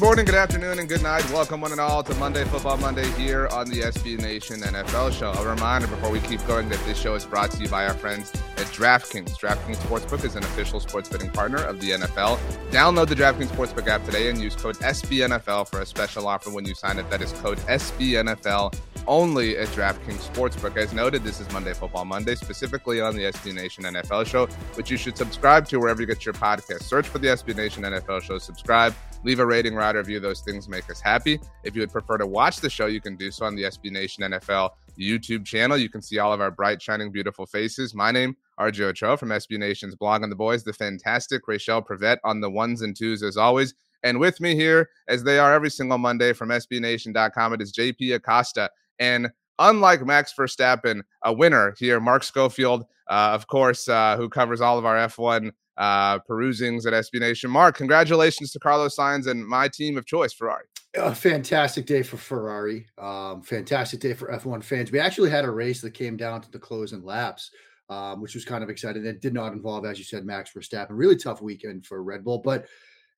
Good morning, good afternoon, and good night. Welcome, one and all, to Monday Football Monday here on the SB Nation NFL Show. A reminder before we keep going that this show is brought to you by our friends at DraftKings. DraftKings Sportsbook is an official sports betting partner of the NFL. Download the DraftKings Sportsbook app today and use code SBNFL for a special offer when you sign up. That is code SBNFL only at DraftKings Sportsbook. As noted, this is Monday Football Monday, specifically on the SB Nation NFL Show, which you should subscribe to wherever you get your podcast. Search for the SB Nation NFL Show, subscribe leave a rating, write a review. Those things make us happy. If you would prefer to watch the show, you can do so on the SB Nation NFL YouTube channel. You can see all of our bright, shining, beautiful faces. My name, RJ Ochoa from SB Nation's Blogging the Boys, the fantastic Rachel Prevet on the ones and twos as always. And with me here, as they are every single Monday from SBNation.com, it is JP Acosta. And unlike Max Verstappen, a winner here, Mark Schofield, uh, of course, uh, who covers all of our F1 uh, perusings at SB Nation. Mark, congratulations to Carlos Sainz and my team of choice, Ferrari. A fantastic day for Ferrari. Um, fantastic day for F1 fans. We actually had a race that came down to the closing laps, um, which was kind of exciting. It did not involve, as you said, Max Verstappen. Really tough weekend for Red Bull, but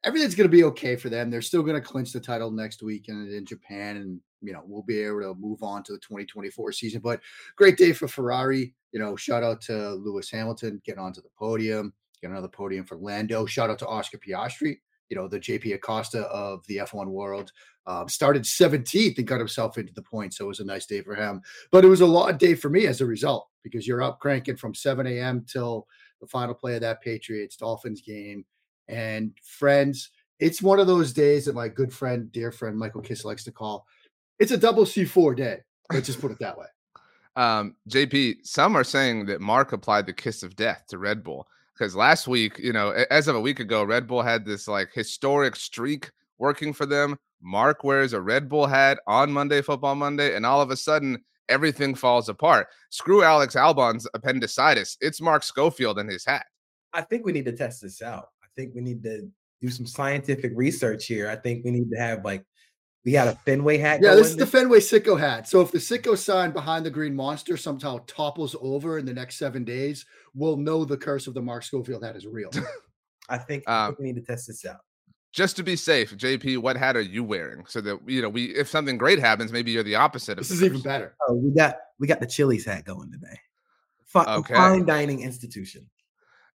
everything's going to be okay for them. They're still going to clinch the title next week in, in Japan, and you know we'll be able to move on to the 2024 season. But great day for Ferrari. You know, shout out to Lewis Hamilton getting onto the podium. Get another podium for Lando. Shout out to Oscar Piastri, you know, the JP Acosta of the F1 world. Um, started 17th and got himself into the points. So it was a nice day for him. But it was a long day for me as a result because you're up cranking from 7 a.m. till the final play of that Patriots Dolphins game. And friends, it's one of those days that my good friend, dear friend Michael Kiss likes to call it's a double C4 day. Let's just put it that way. Um, JP, some are saying that Mark applied the kiss of death to Red Bull because last week, you know, as of a week ago, Red Bull had this like historic streak working for them. Mark wears a Red Bull hat on Monday Football Monday, and all of a sudden, everything falls apart. Screw Alex Albon's appendicitis. It's Mark Schofield and his hat. I think we need to test this out. I think we need to do some scientific research here. I think we need to have like we had a Fenway hat. Yeah, this is the Fenway Sicko hat. So if the Sicko sign behind the green monster somehow topples over in the next seven days, we'll know the curse of the Mark Schofield hat is real. I think, um, we need to test this out. Just to be safe, JP, what hat are you wearing? So that you know, we if something great happens, maybe you're the opposite. Of this of is even better. Oh, we got we got the Chili's hat going today. Fine, okay. fine dining institution.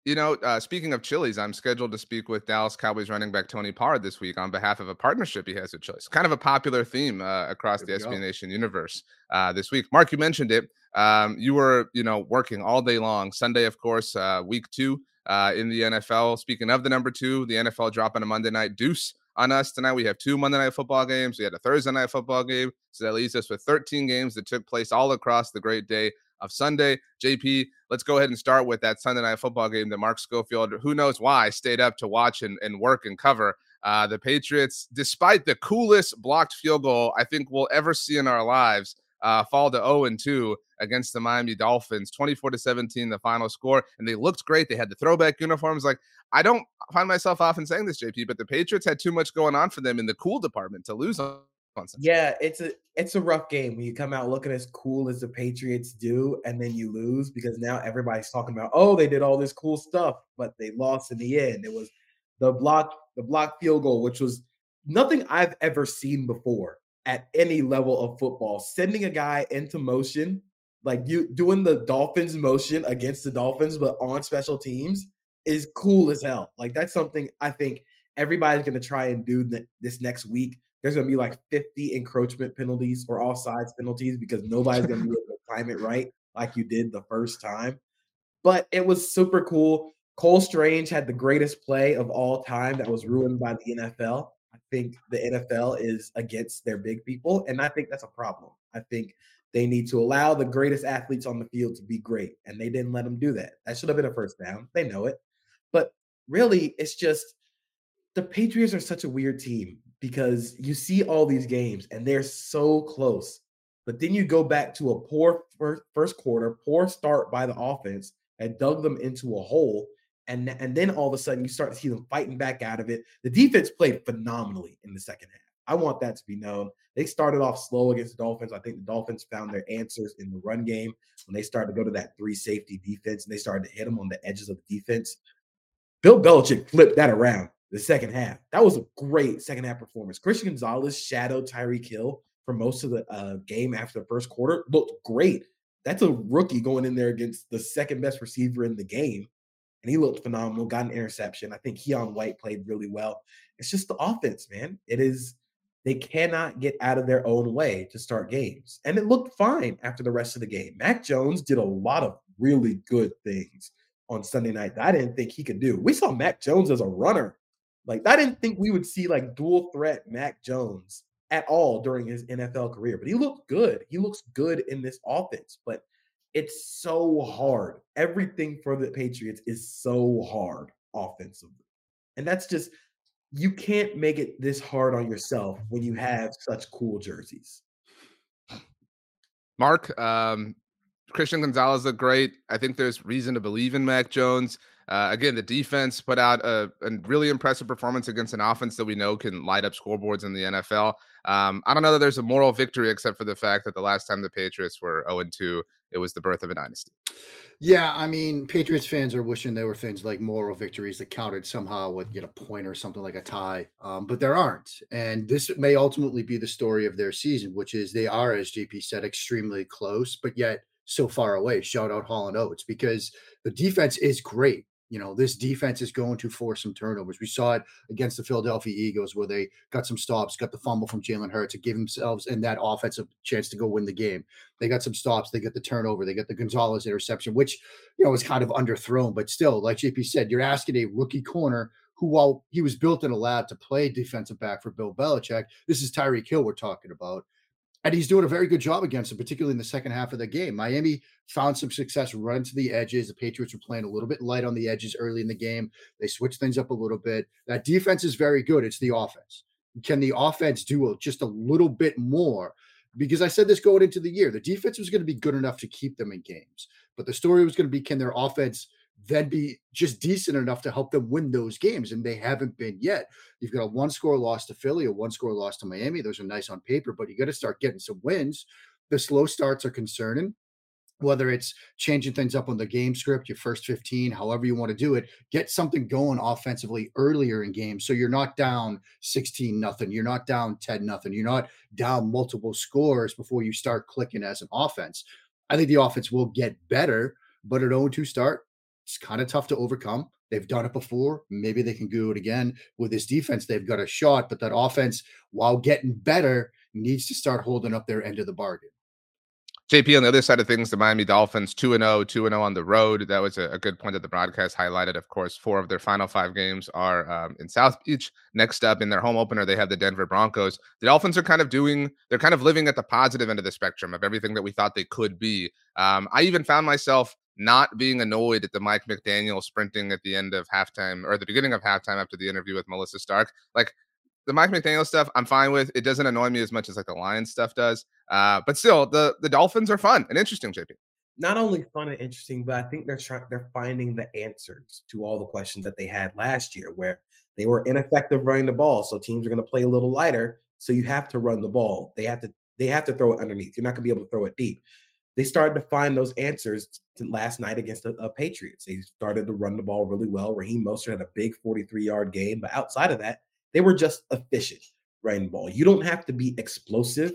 You know, uh, speaking of Chili's, I'm scheduled to speak with Dallas Cowboys running back Tony Pollard this week on behalf of a partnership he has with Chili's. Kind of a popular theme uh, across there the SB Nation universe uh, this week. Mark, you mentioned it. Um, you were, you know, working all day long. Sunday, of course, uh, week two uh, in the NFL. Speaking of the number two, the NFL dropping a Monday night deuce on us tonight. We have two Monday night football games. We had a Thursday night football game. So that leaves us with 13 games that took place all across the great day of Sunday. JP, let's go ahead and start with that Sunday night football game that Mark Schofield, who knows why, stayed up to watch and, and work and cover. Uh, the Patriots, despite the coolest blocked field goal I think we'll ever see in our lives, uh, fall to 0 and 2 against the Miami Dolphins, 24 to 17, the final score. And they looked great. They had the throwback uniforms. Like, I don't find myself often saying this, JP, but the Patriots had too much going on for them in the cool department to lose on yeah, it's a it's a rough game when you come out looking as cool as the Patriots do, and then you lose because now everybody's talking about oh they did all this cool stuff, but they lost in the end. It was the block the block field goal, which was nothing I've ever seen before at any level of football. Sending a guy into motion, like you doing the Dolphins motion against the Dolphins, but on special teams is cool as hell. Like that's something I think everybody's going to try and do th- this next week there's going to be like 50 encroachment penalties or offsides penalties because nobody's going to be able to climb it right like you did the first time. But it was super cool. Cole Strange had the greatest play of all time that was ruined by the NFL. I think the NFL is against their big people, and I think that's a problem. I think they need to allow the greatest athletes on the field to be great, and they didn't let them do that. That should have been a first down. They know it. But really, it's just the Patriots are such a weird team because you see all these games and they're so close. But then you go back to a poor first, quarter, poor start by the offense and dug them into a hole. And, and then all of a sudden you start to see them fighting back out of it. The defense played phenomenally in the second half. I want that to be known. They started off slow against the Dolphins. I think the Dolphins found their answers in the run game when they started to go to that three safety defense and they started to hit them on the edges of the defense. Bill Belichick flipped that around the second half. That was a great second half performance. Christian Gonzalez shadowed Tyreek Hill for most of the uh, game after the first quarter. Looked great. That's a rookie going in there against the second best receiver in the game. And he looked phenomenal, got an interception. I think Keion White played really well. It's just the offense, man. It is, they cannot get out of their own way to start games. And it looked fine after the rest of the game. Mac Jones did a lot of really good things on Sunday night that I didn't think he could do. We saw Mac Jones as a runner like I didn't think we would see like dual threat Mac Jones at all during his NFL career, but he looked good. He looks good in this offense, but it's so hard. Everything for the Patriots is so hard offensively. And that's just you can't make it this hard on yourself when you have such cool jerseys. Mark, um, Christian Gonzalez looked great. I think there's reason to believe in Mac Jones. Uh, again, the defense put out a, a, really impressive performance against an offense that we know can light up scoreboards in the NFL. Um, I don't know that there's a moral victory except for the fact that the last time the Patriots were 0 2, it was the birth of a dynasty. Yeah, I mean, Patriots fans are wishing there were things like moral victories that counted somehow with get a point or something like a tie, um, but there aren't. And this may ultimately be the story of their season, which is they are, as JP said, extremely close, but yet so far away. Shout out Hall and Oates because the defense is great you know, this defense is going to force some turnovers. We saw it against the Philadelphia Eagles where they got some stops, got the fumble from Jalen Hurts to give themselves and that offensive chance to go win the game. They got some stops, they got the turnover, they got the Gonzalez interception, which, you know, was kind of underthrown, but still, like JP said, you're asking a rookie corner who, while he was built in a lab to play defensive back for Bill Belichick, this is Tyreek Hill we're talking about and he's doing a very good job against them, particularly in the second half of the game. Miami found some success running to the edges. The Patriots were playing a little bit light on the edges early in the game. They switched things up a little bit. That defense is very good. It's the offense. Can the offense do just a little bit more? Because I said this going into the year, the defense was going to be good enough to keep them in games, but the story was going to be can their offense then be just decent enough to help them win those games. And they haven't been yet. You've got a one score loss to Philly, a one score loss to Miami. Those are nice on paper, but you got to start getting some wins. The slow starts are concerning. Whether it's changing things up on the game script, your first 15, however you want to do it, get something going offensively earlier in games. So you're not down 16 nothing. You're not down 10 nothing. You're not down multiple scores before you start clicking as an offense. I think the offense will get better, but at 0 2 start, it's kind of tough to overcome. They've done it before. Maybe they can do it again with this defense. They've got a shot, but that offense, while getting better, needs to start holding up their end of the bargain. JP on the other side of things, the Miami Dolphins 2 0, 2 0 on the road. That was a, a, good point that the broadcast highlighted. Of course, four of their final five games are um, in South Beach. Next up in their home opener, they have the Denver Broncos. The Dolphins are kind of doing, they're kind of living at the positive end of the spectrum of everything that we thought they could be. Um, I even found myself not being annoyed at the Mike McDaniel sprinting at the end of halftime or the beginning of halftime after the interview with Melissa Stark. Like the Mike McDaniel stuff, I'm fine with. It doesn't annoy me as much as like the Lions stuff does. Uh, but still, the the Dolphins are fun and interesting, JP. Not only fun and interesting, but I think they're trying they're finding the answers to all the questions that they had last year, where they were ineffective running the ball. So teams are going to play a little lighter. So you have to run the ball. They have to they have to throw it underneath. You're not going to be able to throw it deep they started to find those answers last night against the uh, Patriots. They started to run the ball really well. Raheem Mostert had a big 43 yard game, but outside of that, they were just efficient running the ball. You don't have to be explosive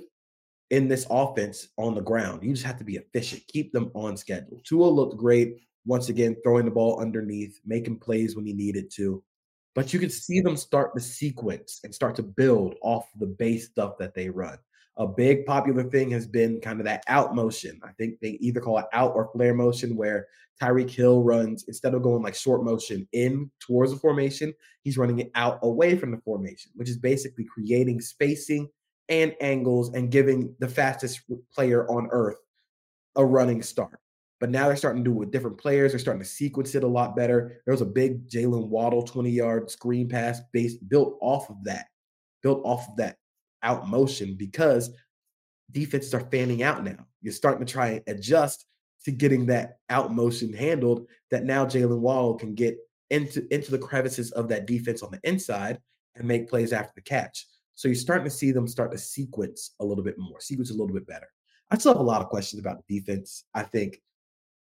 in this offense on the ground. You just have to be efficient. Keep them on schedule. Tua looked great once again, throwing the ball underneath, making plays when he needed to. but you can see them start the sequence and start to build off the base stuff that they run. A big popular thing has been kind of that out motion. I think they either call it out or flare motion, where Tyreek Hill runs instead of going like short motion in towards the formation, he's running it out away from the formation, which is basically creating spacing and angles and giving the fastest player on earth a running start. But now they're starting to do it with different players. They're starting to sequence it a lot better. There was a big Jalen Waddle 20 yard screen pass based built off of that, built off of that out motion because defenses are fanning out now. You're starting to try and adjust to getting that out motion handled that now Jalen Waddle can get into, into the crevices of that defense on the inside and make plays after the catch. So you're starting to see them start to sequence a little bit more, sequence a little bit better. I still have a lot of questions about the defense. I think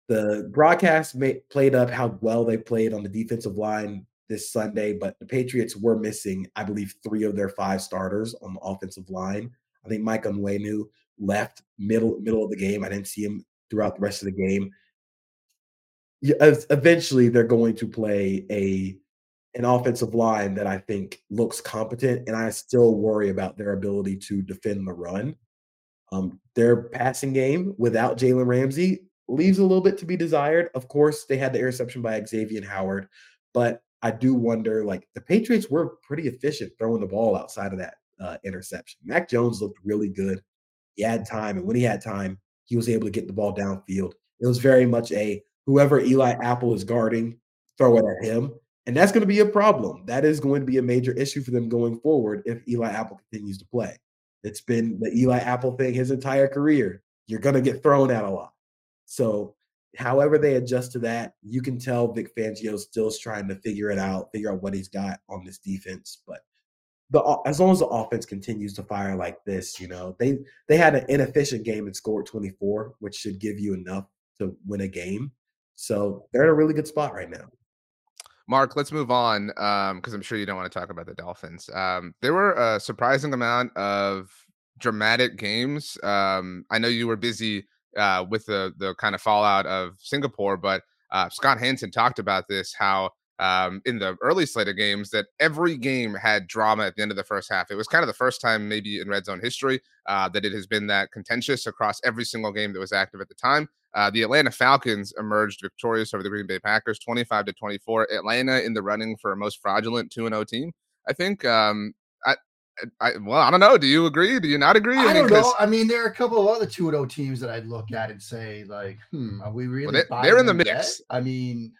the broadcast played up how well they played on the defensive line this Sunday, but the Patriots were missing, I believe, three of their five starters on the offensive line. I think Mike Onwenu left middle middle of the game. I didn't see him throughout the rest of the game. Eventually, they're going to play a an offensive line that I think looks competent, and I still worry about their ability to defend the run. Um, their passing game without Jalen Ramsey leaves a little bit to be desired. Of course, they had the interception by Xavier Howard, but I do wonder like the Patriots were pretty efficient throwing the ball outside of that uh, interception. Mac Jones looked really good. He had time, and when he had time, he was able to get the ball downfield. It was very much a whoever Eli Apple is guarding, throw it at him. And that's going to be a problem. That is going to be a major issue for them going forward if Eli Apple continues to play. It's been the Eli Apple thing his entire career. You're going to get thrown at a lot. So, however they adjust to that, you can tell Vic Fangio still's trying to figure it out, figure out what he's got on this defense. But the as long as the offense continues to fire like this, you know, they they had an inefficient game and scored 24, which should give you enough to win a game. So they're in a really good spot right now. Mark, let's move on because um, I'm sure you don't want to talk about the Dolphins. Um, there were a surprising amount of dramatic games. Um, I know you were busy uh, with the the kind of fallout of Singapore. But uh, Scott Hanson talked about this how um, in the early slate of games that every game had drama at the end of the first half. It was kind of the first time, maybe in red zone history, uh, that it has been that contentious across every single game that was active at the time. Uh, the Atlanta Falcons emerged victorious over the Green Bay Packers, 25 to 24. Atlanta in the running for a most fraudulent 2 0 team. I think um, I, well, I don't know. Do you agree? Do you not agree? I, I mean, don't know. I mean, there are a couple of other 2 0 teams that I'd look at and say, like, hmm, are we really well, they, are in the mix? Yet? I mean,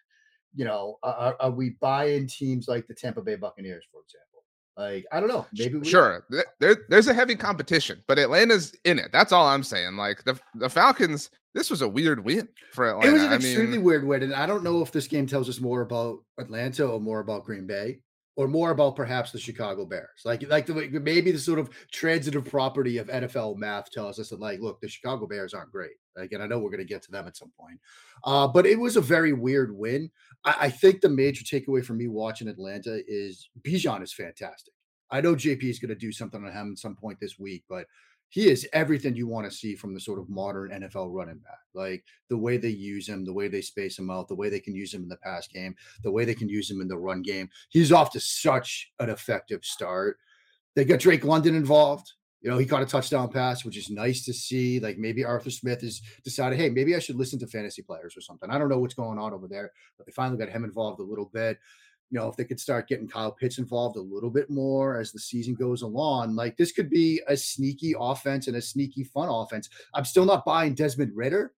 you know, are, are, we buying teams like the Tampa Bay Buccaneers, for example? Like, I don't know. Maybe we sure. There, there's a heavy competition, but Atlanta's in it. That's all I'm saying. Like the the Falcons, this was a weird win for Atlanta. It was an I extremely mean, weird win, and I don't know if this game tells us more about Atlanta or more about Green Bay or more about perhaps the Chicago Bears. Like, like the maybe the sort of transitive property of NFL math tells us that, like, look, the Chicago Bears aren't great. Again, I know we're going to get to them at some point, uh, but it was a very weird win. I, I think the major takeaway for me watching Atlanta is Bijan is fantastic. I know JP is going to do something on him at some point this week, but he is everything you want to see from the sort of modern NFL running back. Like the way they use him, the way they space him out, the way they can use him in the pass game, the way they can use him in the run game. He's off to such an effective start. They got Drake London involved. You know, he caught a touchdown pass, which is nice to see. Like maybe Arthur Smith has decided, hey, maybe I should listen to fantasy players or something. I don't know what's going on over there, but they finally got him involved a little bit you know, if they could start getting Kyle Pitts involved a little bit more as the season goes along, like this could be a sneaky offense and a sneaky fun offense. I'm still not buying Desmond Ridder,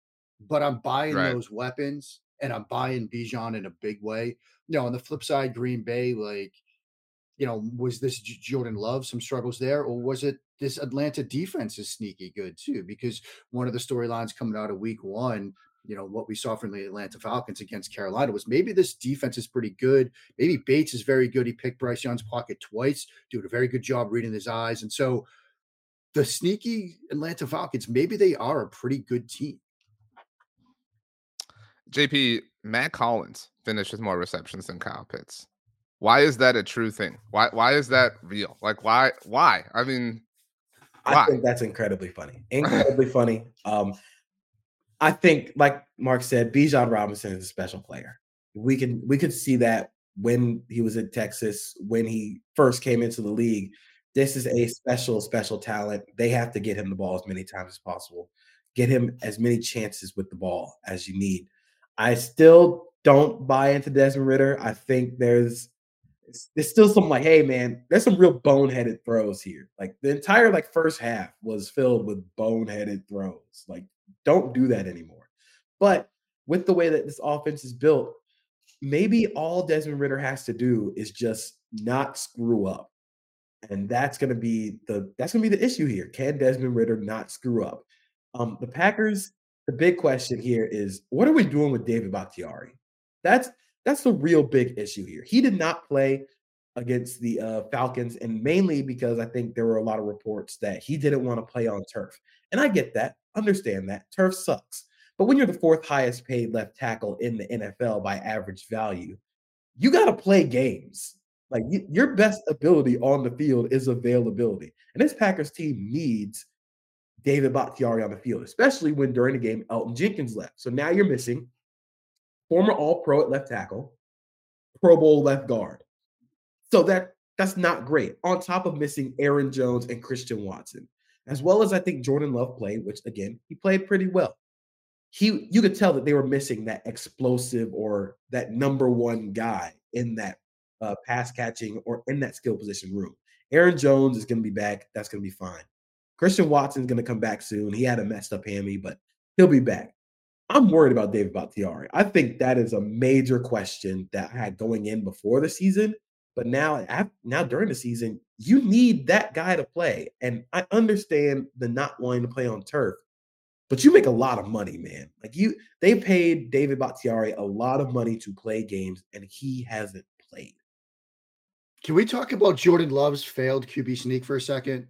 but I'm buying right. those weapons and I'm buying Bijan in a big way. You know, on the flip side, Green Bay, like, you know, was this Jordan Love some struggles there, or was it this Atlanta defense is sneaky good too? Because one of the storylines coming out of week one you know what we saw from the Atlanta Falcons against Carolina was maybe this defense is pretty good. Maybe Bates is very good. He picked Bryce Young's pocket twice, doing a very good job reading his eyes, and so the sneaky Atlanta Falcons maybe they are a pretty good team. JP Mack Hollins finished with more receptions than Kyle Pitts. Why is that a true thing? Why why is that real? Like why why? I mean, why? I think that's incredibly funny. Incredibly funny. Um, I think, like Mark said, Bijan Robinson is a special player. We can we could see that when he was in Texas, when he first came into the league. This is a special, special talent. They have to get him the ball as many times as possible. Get him as many chances with the ball as you need. I still don't buy into Desmond Ridder. I think there's there's still some like, hey man, there's some real boneheaded throws here. Like the entire like first half was filled with boneheaded throws. Like, don't do that anymore. But with the way that this offense is built, maybe all Desmond Ridder has to do is just not screw up. And that's gonna be the that's gonna be the issue here. Can Desmond Ridder not screw up? Um, the Packers, the big question here is what are we doing with David Bakhtiari? That's that's the real big issue here. He did not play against the uh, Falcons, and mainly because I think there were a lot of reports that he didn't want to play on turf. And I get that, understand that. Turf sucks. But when you're the fourth highest paid left tackle in the NFL by average value, you got to play games. Like you, your best ability on the field is availability. And this Packers team needs David Bakhtiari on the field, especially when during the game Elgton Jenkins left. So now you're missing former All Pro at left tackle, Pro Bowl left guard. So that that's not great. On top of missing Aaron Jones and Christian Watson, as well as I think Jordan Love played, which again he played pretty well. He you could tell that they were missing that explosive or that number one guy in that uh, pass catching or in that skill position room. Aaron Jones is going to be back. That's going to be fine. Christian Watson is going to come back soon. He had a messed up hammy, but he'll be back. I'm worried about David Bakhtiari. I think that is a major question that I had going in before the season. But now, now during the season, you need that guy to play. And I understand the not wanting to play on turf, but you make a lot of money, man. Like you, they paid David Bakhtiari a lot of money to play games, and he hasn't played. Can we talk about Jordan Love's failed QB sneak for a second?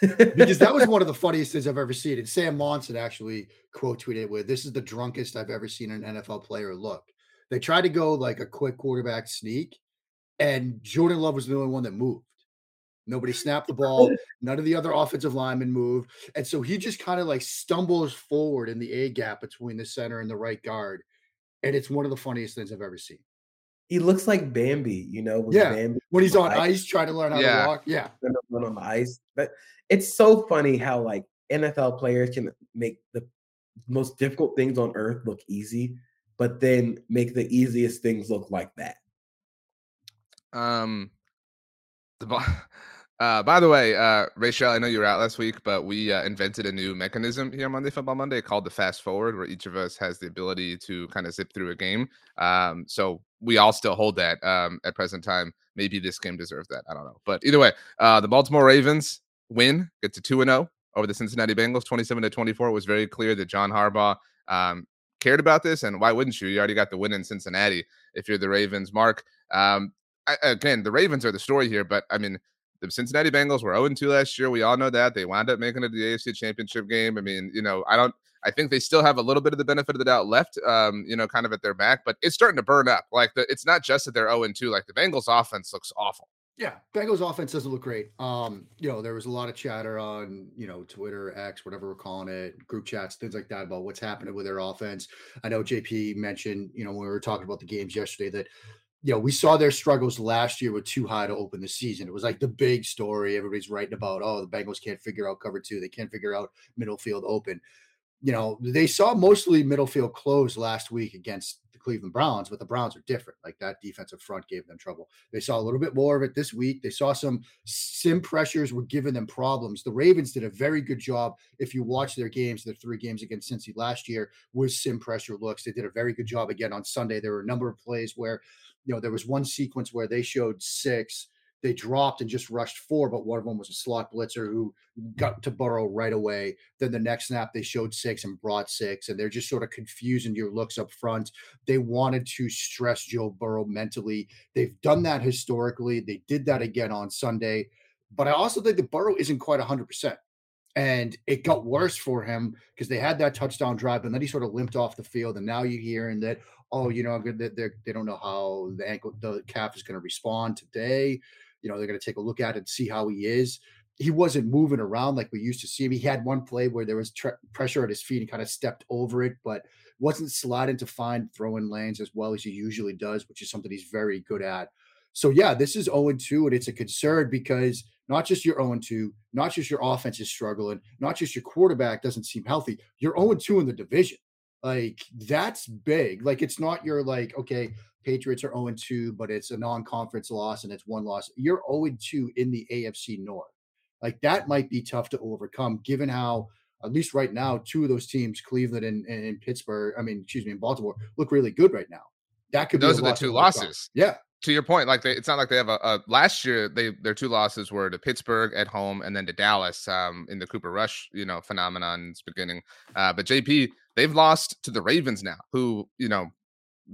because that was one of the funniest things I've ever seen. And Sam Monson actually quote tweeted with, "This is the drunkest I've ever seen an NFL player look." They tried to go like a quick quarterback sneak, and Jordan Love was the only one that moved. Nobody snapped the ball. None of the other offensive linemen moved, and so he just kind of like stumbles forward in the A gap between the center and the right guard, and it's one of the funniest things I've ever seen. He looks like Bambi, you know. Yeah, Bambi when he's on ice, ice trying to learn how yeah. to walk. Yeah, on the ice. But it's so funny how like NFL players can make the most difficult things on earth look easy, but then make the easiest things look like that. Um, the uh, by the way, uh, Rachel, I know you were out last week, but we uh, invented a new mechanism here on Monday Football Monday called the fast forward, where each of us has the ability to kind of zip through a game. Um, so we all still hold that um, at present time. Maybe this game deserves that. I don't know. But either way, uh, the Baltimore Ravens win, get to 2 0 over the Cincinnati Bengals, 27 to 24. It was very clear that John Harbaugh um, cared about this. And why wouldn't you? You already got the win in Cincinnati if you're the Ravens. Mark, um, I, again, the Ravens are the story here, but I mean, the Cincinnati Bengals were 0 2 last year. We all know that. They wound up making it to the AFC Championship game. I mean, you know, I don't I think they still have a little bit of the benefit of the doubt left, um, you know, kind of at their back, but it's starting to burn up. Like the, it's not just that they're 0 2, like the Bengals offense looks awful. Yeah, Bengals offense doesn't look great. Um, you know, there was a lot of chatter on, you know, Twitter, X, whatever we're calling it, group chats, things like that about what's happening with their offense. I know JP mentioned, you know, when we were talking about the games yesterday that you know, we saw their struggles last year with two high to open the season. It was like the big story. Everybody's writing about, oh, the Bengals can't figure out cover two. They can't figure out middle field open you know, they saw mostly middle field close last week against the Cleveland Browns, but the Browns are different. Like that defensive front gave them trouble. They saw a little bit more of it this week. They saw some sim pressures were giving them problems. The Ravens did a very good job. If you watch their games, their three games against Cincy last year was sim pressure looks. They did a very good job again on Sunday. There were a number of plays where, you know, there was one sequence where they showed six they dropped and just rushed four, but one of them was a slot blitzer who got to Burrow right away. Then the next snap, they showed six and brought six, and they're just sort of confusing your looks up front. They wanted to stress Joe Burrow mentally. They've done that historically. They did that again on Sunday. But I also think that Burrow isn't quite 100%. And it got worse for him because they had that touchdown drive, and then he sort of limped off the field. And now you're hearing that, oh, you know, they they don't know how the ankle, the calf is going to respond today. You know, they're going to take a look at it and see how he is. he wasn't moving around like we used to see him. He had one play where there was tre- pressure at his feet and kind of stepped over it, but wasn't sliding to find throwing lanes as well as he usually does, which is something he's very good at. So yeah, this is 0 2, and it's a concern because not just your 0 2, not just your offense is struggling, not just your quarterback doesn't seem healthy. You're 0 2 in the division. Like that's big. Like it's not your like, okay, Patriots are 0 2, but it's a non-conference loss and it's one loss. You're 0 2 in the AFC North. Like that might be tough to overcome, given how at least right now, two of those teams, Cleveland and, and Pittsburgh, I mean, excuse me, in Baltimore, look really good right now. That could be those are the two losses. Yeah. To your point, like they, it's not like they have a, a, last year. They their two losses were to Pittsburgh at home and then to Dallas um, in the Cooper Rush, you know, phenomenon's beginning. Uh, but JP, they've lost to the Ravens now, who you know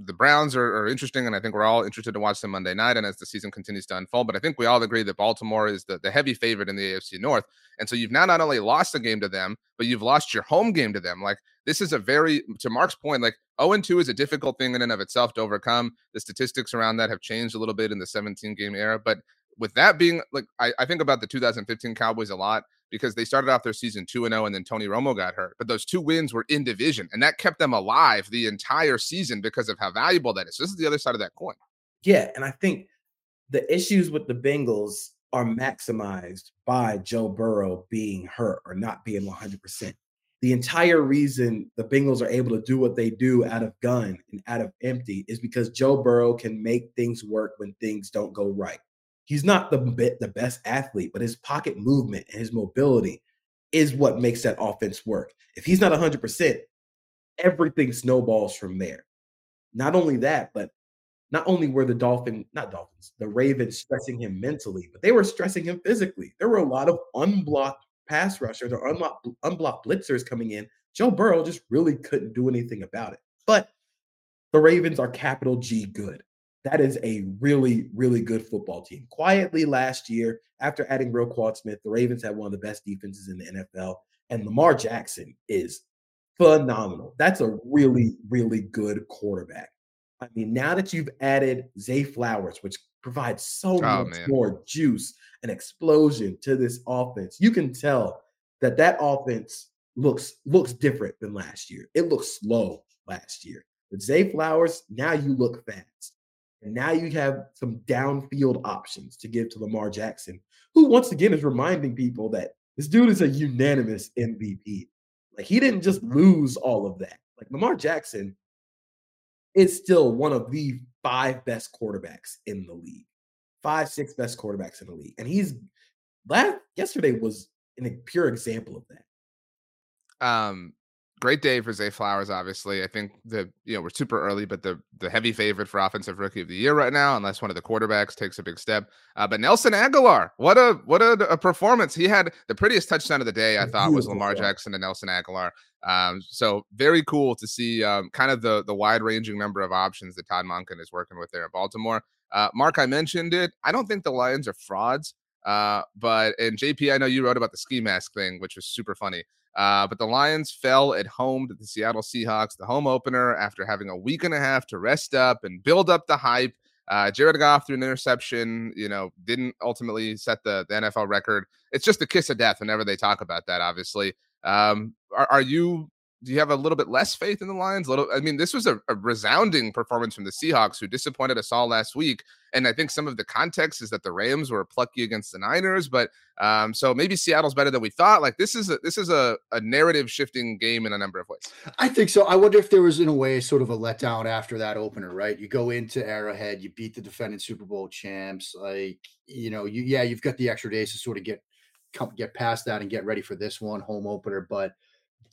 the Browns are, are, interesting, and I think we're all interested to watch them Monday night and as the season continues to unfold. But I think we all agree that Baltimore is the, the heavy favorite in the AFC North. And so you've now not only lost a game to them, but you've lost your home game to them. Like this is a very, to Mark's point, like 0 2 is a difficult thing in and of itself to overcome. The statistics around that have changed a little bit in the 17 game era. But with that being like, I, I think about the 2015 Cowboys a lot because they started off their season 2 and 0 and then Tony Romo got hurt. But those two wins were in division and that kept them alive the entire season because of how valuable that is. This is the other side of that coin. Yeah, and I think the issues with the Bengals are maximized by Joe Burrow being hurt or not being 100%. The entire reason the Bengals are able to do what they do out of gun and out of empty is because Joe Burrow can make things work when things don't go right he's not the the best athlete, but his pocket movement and his mobility is what makes that offense work. If he's not 100%, everything snowballs from there. Not only that, but not only were the Dolphin, not Dolphins, the Ravens stressing him mentally, but they were stressing him physically. There were a lot of unblocked pass rushers or unblocked, unblocked blitzers coming in. Joe Burrow just really couldn't do anything about it. But the Ravens are capital G good that is a really, really good football team. Quietly last year, after adding Roquan Smith, the Ravens had one of the best defenses in the NFL, and Lamar Jackson is phenomenal. That's a really, really good quarterback. I mean, now that you've added Zay Flowers, which provides so oh, much man. more juice and explosion to this offense, you can tell that that offense looks looks different than last year. It looks slow last year. With Zay Flowers, now you look fast. And now you have some downfield options to give to Lamar Jackson, who once again is reminding people that this dude is a unanimous MVP. Like he didn't just lose all of that. Like Lamar Jackson is still one of the five best quarterbacks in the league. Five, six best quarterbacks in the league. And he's last yesterday was a pure example of that. Um great day for Zay Flowers. Obviously, I think the you know we're super early, but the the heavy favorite for offensive rookie of the year right now, unless one of the quarterbacks takes a big step. Uh, but Nelson Agholor, what a what a, a, performance! He had the prettiest touchdown of the day. I thought was Lamar Jackson and Nelson Agholor. Um, so very cool to see um, kind of the the wide ranging number of options that Todd Monken is working with there in Baltimore. Uh, Mark, I mentioned it. I don't think the Lions are frauds. Uh, but and JP, I know you wrote about the ski mask thing, which was super funny. Uh, but the Lions fell at home to the Seattle Seahawks, the home opener, after having a week and a half to rest up and build up the hype. Uh, Jared Goff threw an interception, you know, didn't ultimately set the, the NFL record. It's just a kiss of death whenever they talk about that, obviously. Um, are, are you do you have a little bit less faith in the Lions? A little, I mean, this was a, a, resounding performance from the Seahawks, who disappointed us all last week. And I think some of the context is that the Rams were plucky against the Niners, but um, so maybe Seattle's better than we thought. Like this is a, this is a, a narrative shifting game in a number of ways. I think so. I wonder if there was, in a way, sort of a letdown after that opener. Right? You go into Arrowhead, you beat the defending Super Bowl champs. Like you know, you yeah, you've got the extra days to sort of get come get past that and get ready for this one home opener, but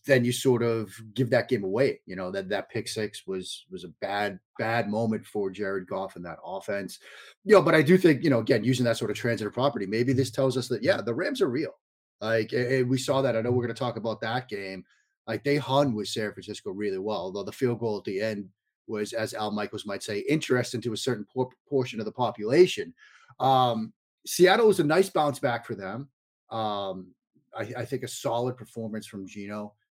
then you sort of give that game away. You know that that pick six was was a bad bad moment for Jared Goff and that offense. You know, but I do think you know again using that sort of transitive property, maybe this tells us that yeah, the Rams are real. Like we saw that. I know we're going to talk about that game. Like they hung with San Francisco really well, although the field goal at the end was, as Al Michaels might say, interesting to a certain por- portion of the population. Um, Seattle was a nice bounce back for them. Um, I, I, think a solid performance from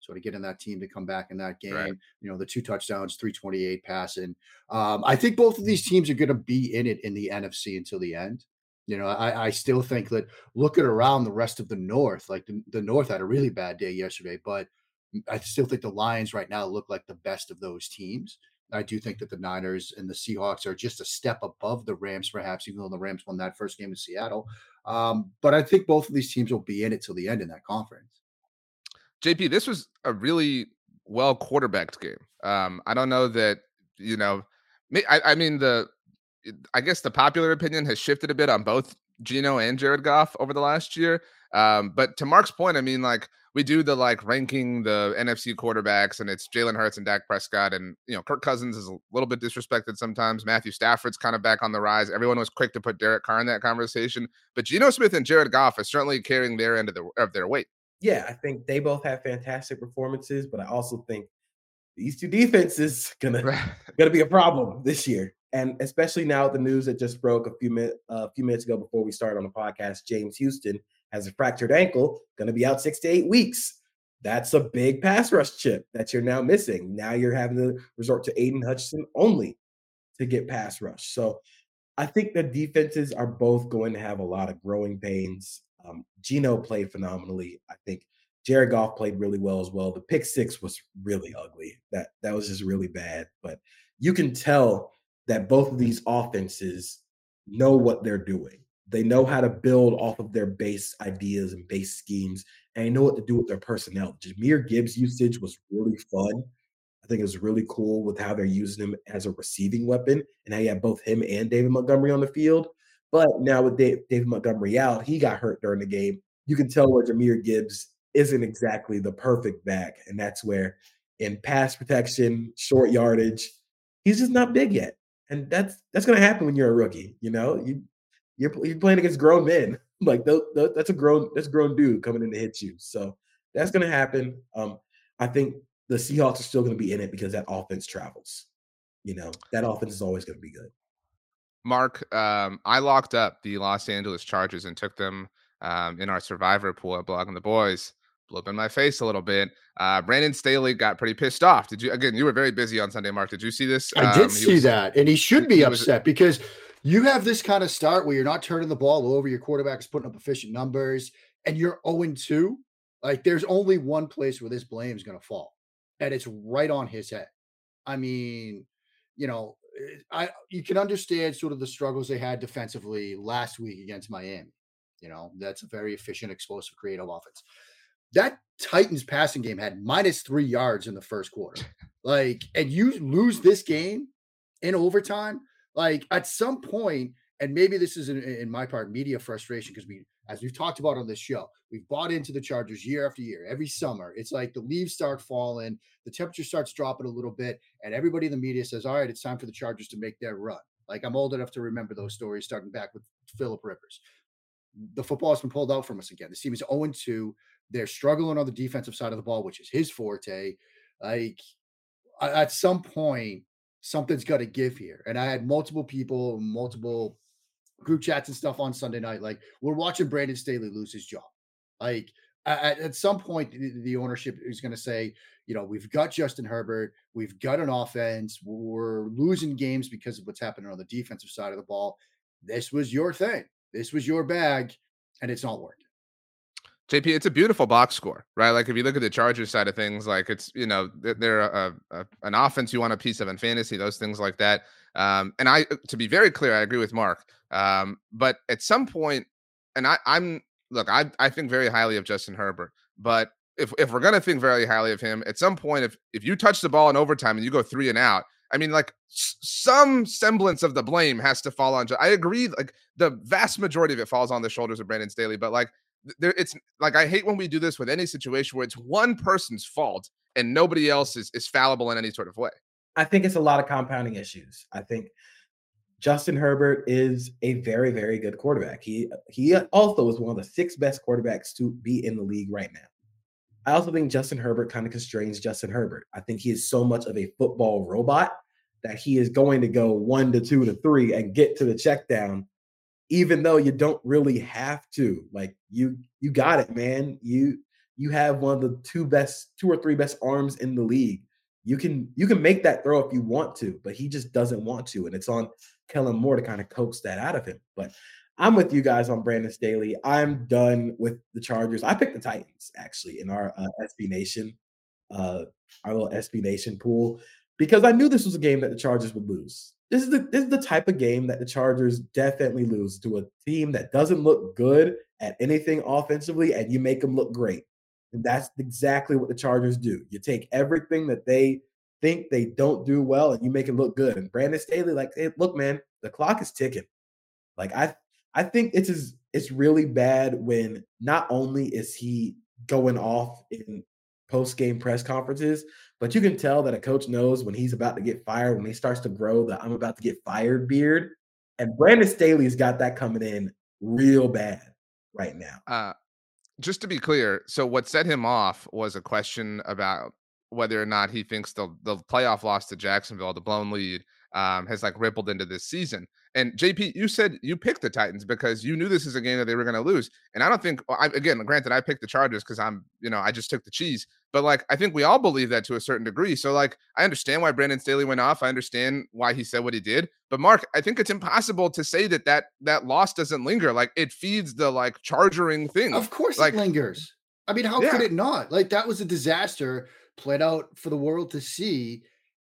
Geno sort of getting that team to come back in that game. Right. You know, the two touchdowns, 328 passing. Um, I think both of these teams are going to be in it in the NFC until the end. You know, I, I still think that looking around the rest of the North, like the, the North had a really bad day yesterday, but I still think the Lions right now look like the best of those teams. I do think that the Niners and the Seahawks are just a step above the Rams, perhaps, even though the Rams won that first game in Seattle. Um, but I think both of these teams will be in it till the end in that conference. JP, this was a really well quarterbacked game. Um, I don't know that you know. I, I mean the. I guess the popular opinion has shifted a bit on both Geno and Jared Goff over the last year. Um, but to Mark's point, I mean, like we do the like ranking the NFC quarterbacks, and it's Jalen Hurts and Dak Prescott, and you know Kirk Cousins is a little bit disrespected sometimes. Matthew Stafford's kind of back on the rise. Everyone was quick to put Derek Carr in that conversation, but Geno Smith and Jared Goff are certainly carrying their end of, the, of their weight. Yeah, I think they both have fantastic performances, but I also think these two defenses gonna gonna be a problem this year, and especially now with the news that just broke a few minutes uh, a few minutes ago before we started on the podcast, James Houston has a fractured ankle, going to be out six to eight weeks. That's a big pass rush chip that you're now missing. Now you're having to resort to Aidan Hutchinson only to get pass rush. So I think the defenses are both going to have a lot of growing pains. Um, Geno played phenomenally. I think Jared Goff played really well as well. The pick six was really ugly. That that was just really bad. But you can tell that both of these offenses know what they're doing. They know how to build off of their base ideas and base schemes, and they know what to do with their personnel. Jahmyr Gibbs' usage was really fun. I think it was really cool with how they're using him as a receiving weapon, and how you have both him and David Montgomery on the field. But now with Dave, David Montgomery out, he got hurt during the game. You can tell where Jahmyr Gibbs isn't exactly the perfect back, and that's where in pass protection, short yardage, he's just not big yet. And that's that's going to happen when you're a rookie. You know, you you're, you're playing against grown men. Like that's a grown that's a grown dude coming in to hit you. So that's going to happen. Um, I think the Seahawks are still going to be in it because that offense travels. You know that offense is always going to be good. Mark, um, I locked up the Los Angeles Chargers and took them um, in our survivor pool at Blogging the Boys. Blew up in my face a little bit. Uh, Brandon Staley got pretty pissed off. Did you? Again, you were very busy on Sunday, Mark. Did you see this? I did um, see was, that, and he should be upset was, because you have this kind of start where you're not turning the ball over, your quarterback is putting up efficient numbers, and you're 0 2. Like there's only one place where this blame is going to fall, and it's right on his head. I mean, you know, I you can understand sort of the struggles they had defensively last week against Miami. You know, that's a very efficient, explosive, creative offense. That Titans passing game had minus three yards in the first quarter. Like, and you lose this game in overtime like at some point, and maybe this is in, in my part media frustration because we, as we've talked about on this show, we've bought into the Chargers year after year. Every summer, it's like the leaves start falling, the temperature starts dropping a little bit, and everybody in the media says, "All right, it's time for the Chargers to make their run." Like I'm old enough to remember those stories starting back with Philip Rivers. The football has been pulled out from us again. The team is 0 2. They're struggling on the defensive side of the ball, which is his forte. Like at some point, something's got to give here. And I had multiple people, multiple group chats and stuff on Sunday night. Like, we're watching Brandon Staley lose his job. Like, at, at some point, the, the ownership is going to say, you know, we've got Justin Herbert, we've got an offense, we're losing games because of what's happening on the defensive side of the ball. This was your thing, this was your bag, and it's not working. JP, it's a beautiful box score, right? Like if you look at the Chargers side of things, like it's you know they're a, a, an offense you want a piece of in fantasy, those things like that. Um, and I, to be very clear, I agree with Mark. Um, but at some point, and I, I'm look, I I think very highly of Justin Herbert, but if if we're gonna think very highly of him, at some point, if if you touch the ball in overtime and you go three and out, I mean, like s- some semblance of the blame has to fall on. I agree, like the vast majority of it falls on the shoulders of Brandon Staley, but like there it's like I hate when we do this with any situation where it's one person's fault and nobody else is, is fallible in any sort of way. I think it's a lot of compounding issues. I think Justin Herbert is a very, very good quarterback. He uh, he uh, also is one of the six best quarterbacks to be in the league right now. I also think Justin Herbert kind of constrains Justin Herbert. I think he is so much of a football robot that he is going to go one to two to three and get to the check down even though you don't really have to. Like you you got it, man. You you have one of the two best two or three best arms in the league. You can you can make that throw if you want to, but he just doesn't want to and it's on Kellen Moore to kind of coax that out of him. But I'm with you guys on Brandon Staley. I'm done with the Chargers. I picked the Titans actually in our uh, SB Nation, uh, our little SB Nation pool, because I knew this was a game that the Chargers would lose. This is the this is the type of game that the Chargers definitely lose to a team that doesn't look good at anything offensively, and you make them look great. And that's exactly what the Chargers do. You take everything that they think they don't do well, and you make it look good. And Brandon Staley, like, hey, look, man, the clock is ticking. Like I I think it's is it's really bad when not only is he going off in post game press conferences, but you can tell that a coach knows when he's about to get fired, when he starts to grow the I'm about to get fired beard. And Brandon Staley's got that coming in real bad right now. Uh, just to be clear, so what set him off was a question about whether or not he thinks the the playoff loss to Jacksonville, the blown lead, um, has like rippled into this season. And JP, you said you picked the Titans because you knew this is a game that they were going to lose. And I don't think, I, again, granted, I picked the Chargers because I'm, you know, I just took the cheese. But like, I think we all believe that to a certain degree. So like, I understand why Brandon Staley went off. I understand why he said what he did. But Mark, I think it's impossible to say that that that loss doesn't linger. Like, it feeds the like chargering thing. Of course, like, it lingers. I mean, how yeah. could it not? Like, that was a disaster played out for the world to see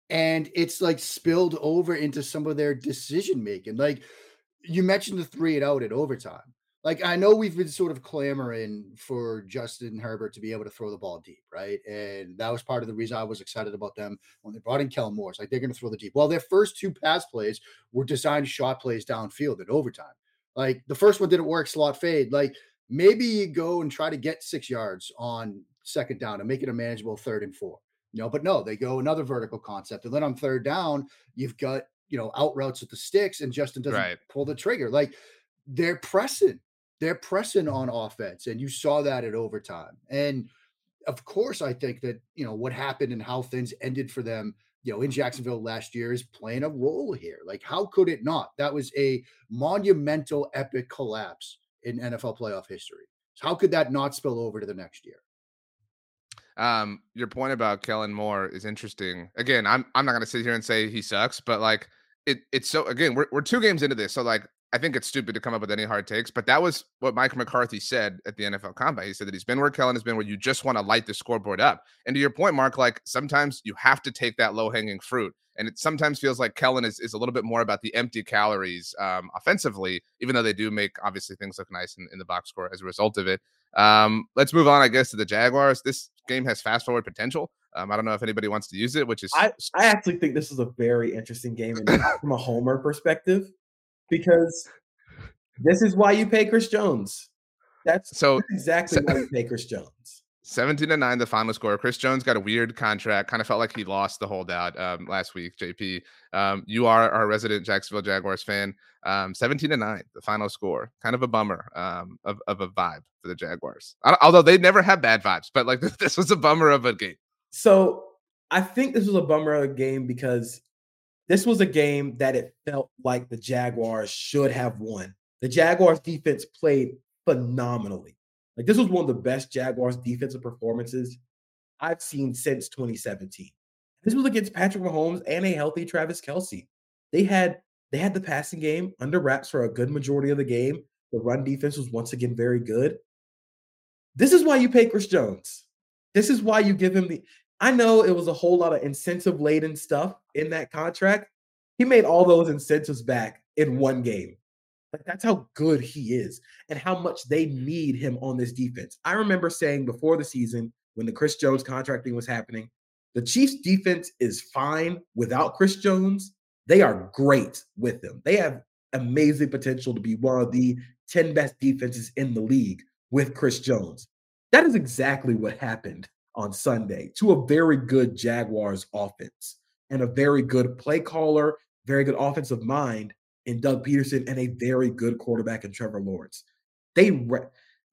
and it's like spilled over into some of their decision making. Like you mentioned the three and out at overtime. Like I know we've been sort of clamoring for Justin Herbert to be able to throw the ball deep, right? And that was part of the reason I was excited about them when they brought in Kellen Moore. It's like they're going to throw the deep. Well, their first two pass plays were designed shot plays downfield at overtime. Like the first one didn't work, slot fade. Like maybe you go and try to get six yards on second down and make it a manageable third and four. You know, but no, they go another vertical concept. And then on third down, you've got, you know, out routes with the sticks and Justin doesn't right. pull the trigger. Like they're pressing, they're pressing on offense. And you saw that at overtime. And of course, I think that, you know, what happened and how things ended for them, you know, in Jacksonville last year is playing a role here. Like, how could it not? That was a monumental, epic collapse in NFL playoff history. So how could that not spill over to the next year? Um, your point about Kellen Moore is interesting. Again, I'm I'm not gonna sit here and say he sucks, but like it it's so again, we're we're two games into this. So like I think it's stupid to come up with any hard takes, but that was what Mike McCarthy said at the NFL Combine. He said that he's been where Kellen has been, where you just want to light the scoreboard up. And to your point, Mark, like sometimes you have to take that low hanging fruit. And it sometimes feels like Kellen is, is a little bit more about the empty calories um, offensively, even though they do make obviously things look nice in, in the box score as a result of it. Um, let's move on, I guess, to the Jaguars. This game has fast forward potential. Um, I don't know if anybody wants to use it, which is I, I actually think this is a very interesting game from a homer perspective because this is why you pay Chris Jones. That's so that's exactly so, why you pay Chris Jones. 17 to 9, the final score. Chris Jones got a weird contract. Kind of felt like he lost the holdout um, last week, JP. Um, you are our resident Jacksonville Jaguars fan. Um, 17 to 9, the final score. Kind of a bummer um, of, of a vibe for the Jaguars. Although they never have bad vibes, but like this was a bummer of a game. So I think this was a bummer of a game because this was a game that it felt like the Jaguars should have won. The Jaguars defense played phenomenally. Like this was one of the best Jaguars defensive performances I've seen since 2017. This was against Patrick Mahomes and a healthy Travis Kelce. They had they had the passing game under wraps for a good majority of the game. The run defense was once again very good. This is why you pay Chris Jones. This is why you give him the. I know it was a whole lot of incentive laden stuff in that contract. He made all those incentives back in one game. Like that's how good he is and how much they need him on this defense. I remember saying before the season when the Chris Jones contracting was happening, the Chiefs defense is fine without Chris Jones. They are great with him. They have amazing potential to be one of the 10 best defenses in the league with Chris Jones. That is exactly what happened on Sunday to a very good Jaguars offense and a very good play caller, very good offensive mind in Doug Pederson and a very good quarterback in Trevor Lawrence. They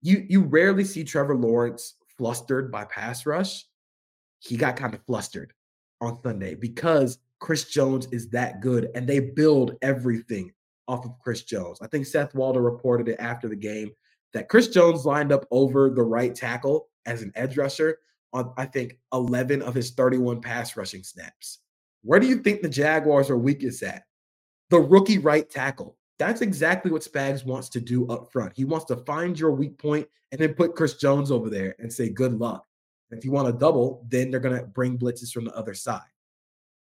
you you rarely see Trevor Lawrence flustered by pass rush. He got kind of flustered on Sunday because Chris Jones is that good and they build everything off of Chris Jones. I think Seth Walder reported it after the game that Chris Jones lined up over the right tackle as an edge rusher on I think 11 of his 31 pass rushing snaps. Where do you think the Jaguars are weakest at? The rookie right tackle. That's exactly what Spags wants to do up front. He wants to find your weak point and then put Chris Jones over there and say, good luck. If you want to double, then they're going to bring blitzes from the other side.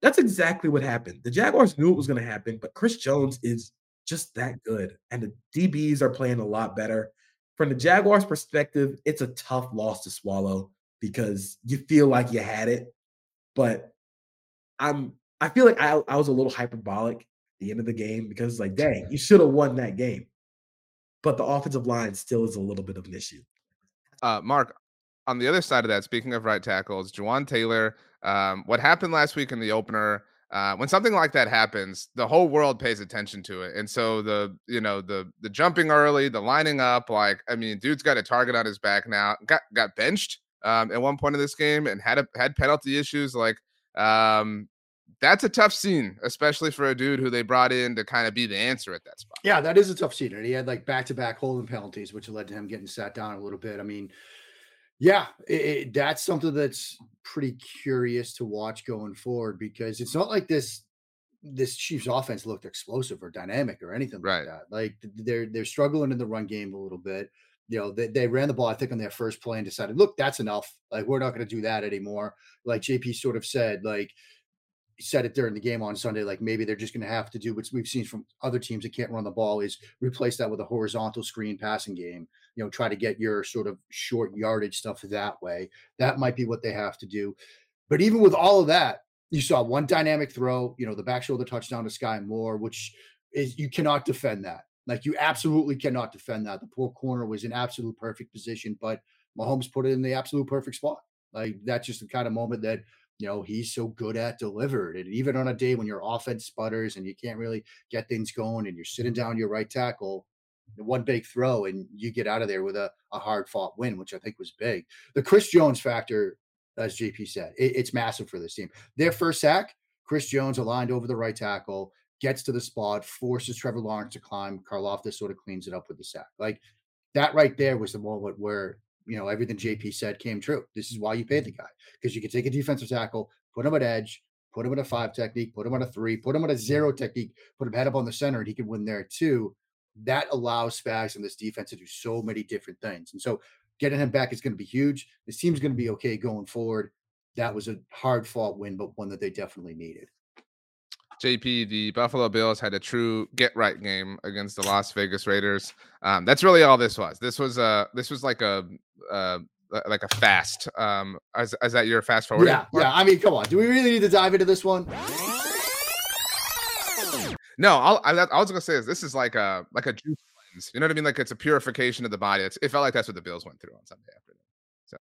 That's exactly what happened. The Jaguars knew it was going to happen, but Chris Jones is just that good. And the DBs are playing a lot better. From the Jaguars' perspective, it's a tough loss to swallow because you feel like you had it. But I'm I feel like I, I was a little hyperbolic the end of the game because it's like, dang, you should have won that game. But the offensive line still is a little bit of an issue. Uh, Mark, on the other side of that, speaking of right tackles, Jawaan Taylor, um, what happened last week in the opener, uh, when something like that happens, the whole world pays attention to it. And so the, you know, the the jumping early, the lining up, like, I mean, dude's got a target on his back now, got got benched um, at one point of this game and had a, had penalty issues. Like, um, that's a tough scene, especially for a dude who they brought in to kind of be the answer at that spot. Yeah, that is a tough scene. And he had like back to back holding penalties, which led to him getting sat down a little bit. I mean, yeah, it, it, that's something that's pretty curious to watch going forward because it's not like this this Chiefs offense looked explosive or dynamic or anything right. like that. Like they're they're struggling in the run game a little bit. You know, they, they ran the ball, I think, on their first play and decided, look, that's enough. Like, we're not going to do that anymore. Like JP sort of said, like, said it during the game on Sunday, like maybe they're just going to have to do what we've seen from other teams that can't run the ball is replace that with a horizontal screen passing game. You know, try to get your sort of short yardage stuff that way. That might be what they have to do. But even with all of that, you saw one dynamic throw, you know, the back shoulder touchdown to Skyy Moore, which is you cannot defend that. Like you absolutely cannot defend that. The poor corner was in absolute perfect position, but Mahomes put it in the absolute perfect spot. Like that's just the kind of moment that you know he's so good at delivered. And even on a day when your offense sputters and you can't really get things going, and you're sitting down your right tackle, one big throw and you get out of there with a, a hard fought win, which I think was big. The Chris Jones factor, as JP said, it, it's massive for this team. Their first sack, Chris Jones aligned over the right tackle, gets to the spot, forces Trevor Lawrence to climb. Karlaftis sort of cleans it up with the sack. Like that right there was the moment where you know everything JP said came true. This is why you paid the guy because you can take a defensive tackle, put him at edge, put him in a five technique, put him on a three, put him on a zero technique, put him head up on the center, and he can win there too. That allows Spags and this defense to do so many different things. And so getting him back is going to be huge. This team's going to be okay going forward. That was a hard fought win, but one that they definitely needed. JP, the Buffalo Bills had a true get right game against the Las Vegas Raiders. Um, that's really all this was. This was a this was like a uh, like a fast. Um, is, is that your fast forward? Yeah, yeah. I mean, come on. Do we really need to dive into this one? No, I'll, I, I was gonna say is this is like a like a juice cleanse. You know what I mean? Like it's a purification of the body. It's, it felt like that's what the Bills went through on Sunday afternoon. So,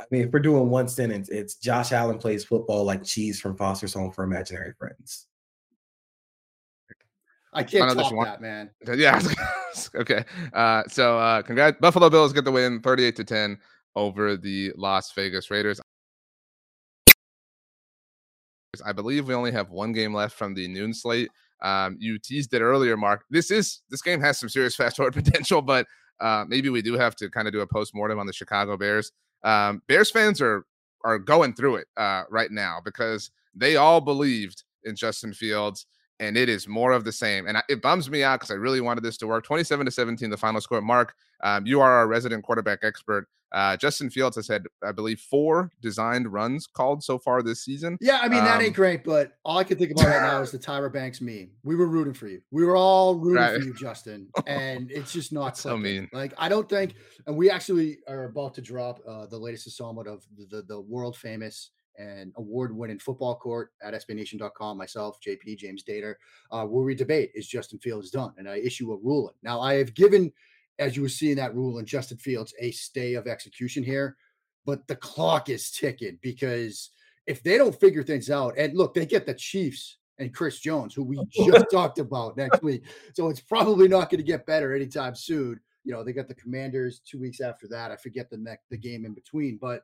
I mean, if we're doing one sentence, it's Josh Allen plays football like cheese from Foster's Home for Imaginary Friends. I can't top that, man. Yeah. okay. Uh, so, uh, congrats. Buffalo Bills get the win 38 to 10 over the Las Vegas Raiders. I believe we only have one game left from the noon slate. Um, you teased it earlier, Mark. This is this game has some serious fast forward potential, but uh, maybe we do have to kind of do a post mortem on the Chicago Bears. Um, Bears fans are are going through it uh, right now because they all believed in Justin Fields and it is more of the same. And it bums me out because I really wanted this to work. 27 to 17, the final score. Mark, um, you are our resident quarterback expert. Uh, Justin Fields has had, I believe, four designed runs called so far this season. Yeah, I mean, that um, ain't great, but all I can think about right now is the Tyra Banks meme. We were rooting for you. We were all rooting right. for you, Justin. And it's just not so mean. Like, I don't think, and we actually are about to drop uh, the latest installment of the, the, the world famous and award-winning football court at SBNation.com, myself, JP, James Dator, uh, where we debate is Justin Fields done, and I issue a ruling. Now, I have given, as you were seeing that ruling, Justin Fields a stay of execution here, but the clock is ticking because if they don't figure things out, and look, they get the Chiefs and Chris Jones, who we just talked about next week, so it's probably not going to get better anytime soon. You know, they got the Commanders two weeks after that. I forget the next the game in between, but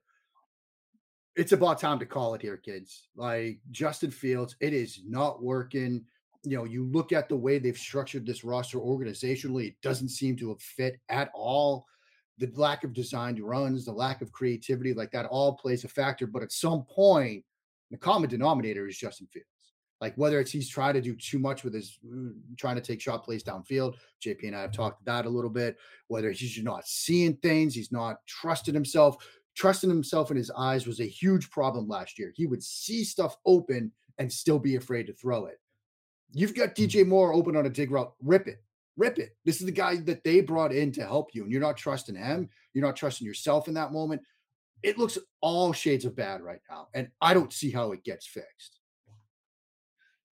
it's about time to call it here, kids. Like Justin Fields, it is not working. You know, you look at the way they've structured this roster organizationally, it doesn't seem to have fit at all. The lack of designed runs, the lack of creativity, like that all plays a factor. But at some point, the common denominator is Justin Fields. Like whether it's he's trying to do too much with his mm, trying to take shot plays downfield. JP and I have talked that a little bit. Whether he's not seeing things, he's not trusting himself. Trusting himself in his eyes was a huge problem last year. He would see stuff open and still be afraid to throw it. You've got DJ mm. Moore open on a dig route, rip it, rip it. This is the guy that they brought in to help you, and you're not trusting him. You're not trusting yourself in that moment. It looks all shades of bad right now, and I don't see how it gets fixed.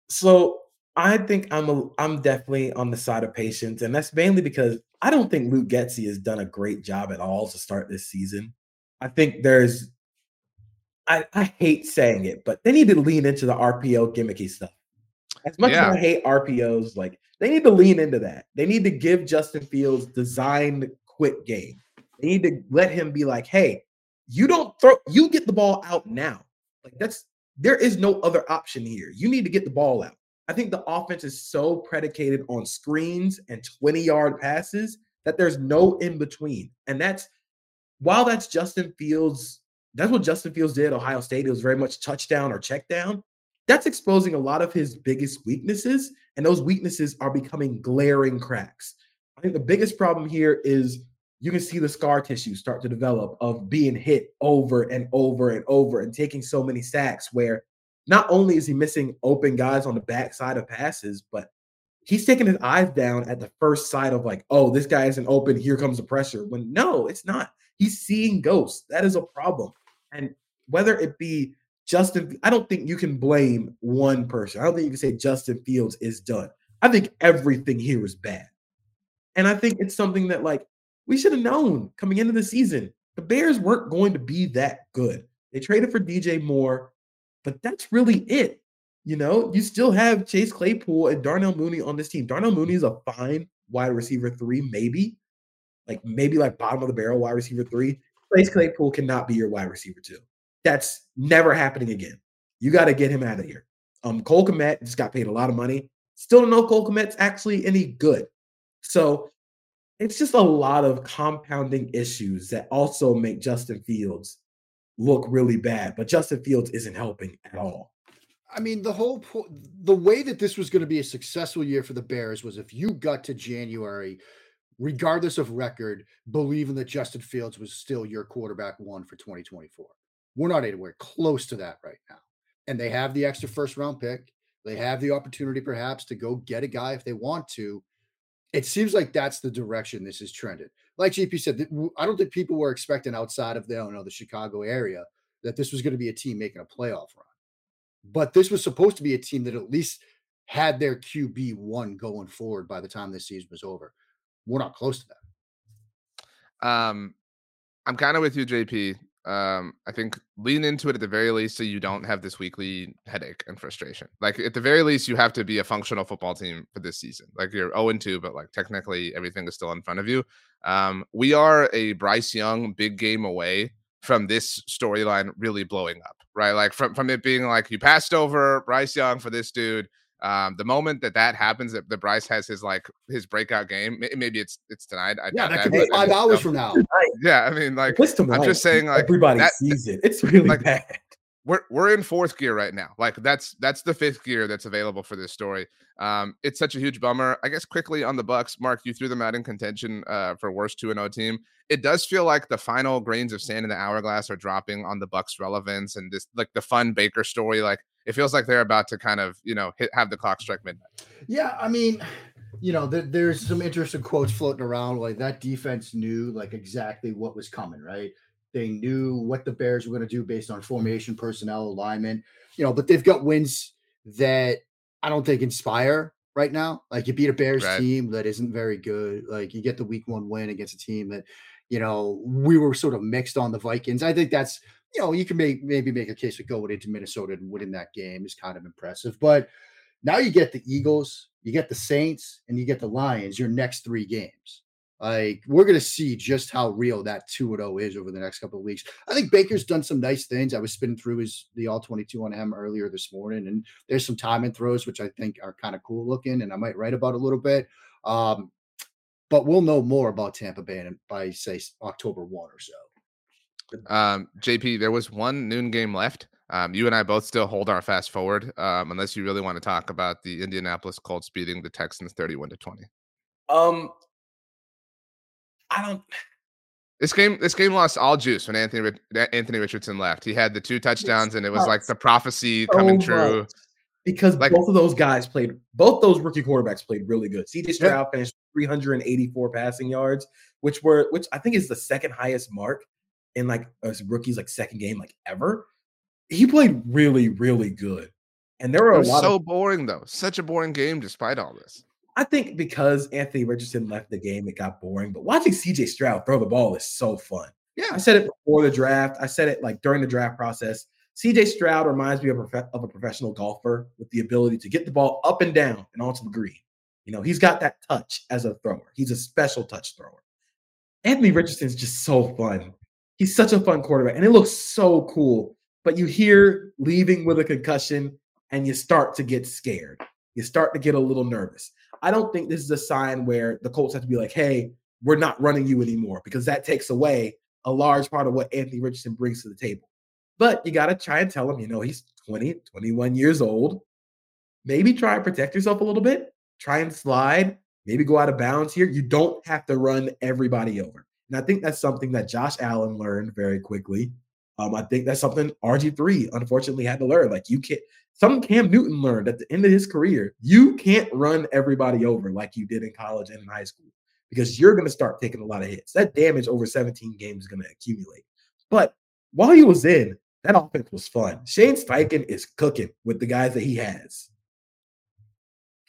So I think I'm a I'm definitely on the side of patience, and that's mainly because I don't think Luke Getsy has done a great job at all to start this season. I think there's I, I hate saying it, but they need to lean into the RPO gimmicky stuff. As much yeah. as I hate RPOs, like they need to lean into that. They need to give Justin Fields designed quick game. They need to let him be like, hey, you don't throw, you get the ball out now. Like that's there is no other option here. You need to get the ball out. I think the offense is so predicated on screens and 20 yard passes that there's no in between. And that's while that's Justin Fields, that's what Justin Fields did at Ohio State. It was very much touchdown or check down. That's exposing a lot of his biggest weaknesses. And those weaknesses are becoming glaring cracks. I think the biggest problem here is you can see the scar tissue start to develop of being hit over and over and over and taking so many sacks where not only is he missing open guys on the backside of passes, but he's taking his eyes down at the first sight of like, oh, this guy isn't open. Here comes the pressure. When no, it's not. He's seeing ghosts. That is a problem. And whether it be Justin, I don't think you can blame one person. I don't think you can say Justin Fields is done. I think everything here is bad. And I think it's something that like we should have known coming into the season. The Bears weren't going to be that good. They traded for DJ Moore, but that's really it. You know, you still have Chase Claypool and Darnell Mooney on this team. Darnell Mooney is a fine wide receiver three, maybe, like maybe like bottom of the barrel wide receiver three. Chase Claypool cannot be your wide receiver two. That's never happening again. You got to get him out of here. Um, Cole Kmet just got paid a lot of money. Still don't know Cole Kmet's actually any good. So it's just a lot of compounding issues that also make Justin Fields look really bad. But Justin Fields isn't helping at all. I mean, the whole po- the way that this was going to be a successful year for the Bears was if you got to January, regardless of record, believing that Justin Fields was still your quarterback one for 2024. We're not anywhere close to that right now. And they have the extra first round pick. They have the opportunity perhaps to go get a guy if they want to it seems like that's the direction this is trended. Like JP said, I don't think people were expecting outside of the, don't know, the Chicago area that this was going to be a team making a playoff run. But this was supposed to be a team that at least had their QB one going forward by the time this season was over. We're not close to that. Um, I'm kind of with you, JP. Um, I think lean into it at the very least so you don't have this weekly headache and frustration. Like at the very least, you have to be a functional football team for this season. Like you're 0 2, but like technically everything is still in front of you. Um, we are a Bryce Young big game away from this storyline really blowing up, right? Like from from it being like you passed over Bryce Young for this dude um, the moment that that happens, that, the Bryce has his like his breakout game, maybe it's it's tonight. I yeah, that could be five hours from now. Yeah, I mean, like I'm just saying, like everybody that, sees it. It's really like, bad. We're we're in fourth gear right now. Like that's that's the fifth gear that's available for this story. Um, it's such a huge bummer. I guess quickly on the Bucs, Mark, you threw them out in contention uh, for worst two and zero oh team. It does feel like the final grains of sand in the hourglass are dropping on the Bucs' relevance and this like the fun Baker story. Like it feels like they're about to kind of you know hit, have the clock strike midnight. Yeah, I mean, you know, there, there's some interesting quotes floating around. Like that defense knew like exactly what was coming, right? They knew what the Bears were going to do based on formation, personnel, alignment. You know, but they've got wins that I don't think inspire right now. Like you beat a Bears right. team that isn't very good. Like you get the week one win against a team that, you know, we were sort of mixed on the Vikings. I think that's you know, you can make maybe make a case of going into Minnesota and winning that game is kind of impressive. But now you get the Eagles, you get the Saints, and you get the Lions, your next three games. Like we're gonna see just how real that 2 0 is over the next couple of weeks. I think Baker's done some nice things. I was spinning through his the all 22 on him earlier this morning, and there's some time and throws which I think are kind of cool looking, and I might write about a little bit. Um, but we'll know more about Tampa Bay by say October 1 or so. Um, JP, there was one noon game left. Um, you and I both still hold our fast forward, um, unless you really want to talk about the Indianapolis Colts beating the Texans 31 to 20. Um, I don't. This game, this game lost all juice when Anthony Anthony Richardson left. He had the two touchdowns, and it was like the prophecy coming true. Because like, both of those guys played, both those rookie quarterbacks played really good. CJ Stroud yeah. finished 384 passing yards, which were which I think is the second highest mark in like a rookie's like second game like ever. He played really, really good. And there were a lot so of, boring though. Such a boring game despite all this. I think because Anthony Richardson left the game, it got boring. But watching CJ Stroud throw the ball is so fun. Yeah. I said it before the draft. I said it like during the draft process. CJ Stroud reminds me of a, of a professional golfer with the ability to get the ball up and down and onto the green. You know, he's got that touch as a thrower. He's a special touch thrower. Anthony Richardson is just so fun. He's such a fun quarterback, and it looks so cool. But you hear leaving with a concussion, and you start to get scared. You start to get a little nervous. I don't think this is a sign where the Colts have to be like, hey, we're not running you anymore because that takes away a large part of what Anthony Richardson brings to the table. But you got to try and tell him, you know, he's 20, 21 years old. Maybe try and protect yourself a little bit. Try and slide. Maybe go out of bounds here. You don't have to run everybody over. And I think that's something that Josh Allen learned very quickly. Um, I think that's something RG3 unfortunately had to learn. Like you can't, something Cam Newton learned at the end of his career. You can't run everybody over like you did in college and in high school because you're going to start taking a lot of hits. That damage over 17 games is going to accumulate. But while he was in, that offense was fun. Shane Steichen is cooking with the guys that he has.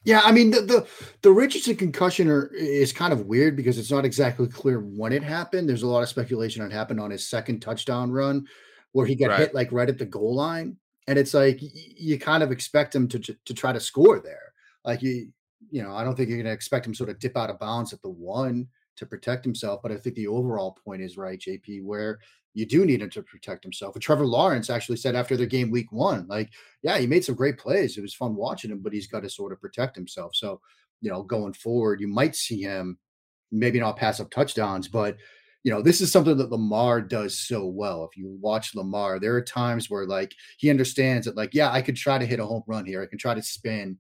Yeah, I mean the the, the Richardson concussion are, is kind of weird because it's not exactly clear when it happened. There's a lot of speculation on it happened on his second touchdown run, where he got right. hit like right at the goal line and it's like you kind of expect him to to try to score there. Like you, you know, I don't think you're going to expect him sort of dip out of bounds at the one to protect himself. But I think the overall point is right, JP, where you do need him to protect himself. And Trevor Lawrence actually said after their game week one, like, yeah, he made some great plays. It was fun watching him, but he's got to sort of protect himself. So, you know, going forward, you might see him maybe not pass up touchdowns, but you know, this is something that Lamar does so well. If you watch Lamar, there are times where like he understands that, like, yeah, I could try to hit a home run here. I can try to spin.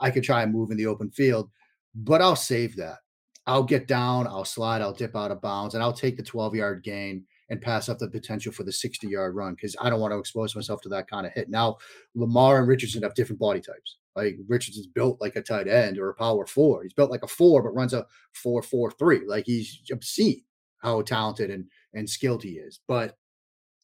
I could try and move in the open field, but I'll save that. I'll get down, I'll slide, I'll dip out of bounds, and I'll take the 12 yard gain and pass up the potential for the 60 yard run because I don't want to expose myself to that kind of hit. Now, Lamar and Richardson have different body types. Like Richardson's built like a tight end or a power four. He's built like a four, but runs a four, four, three. Like he's obscene how talented and and skilled he is. But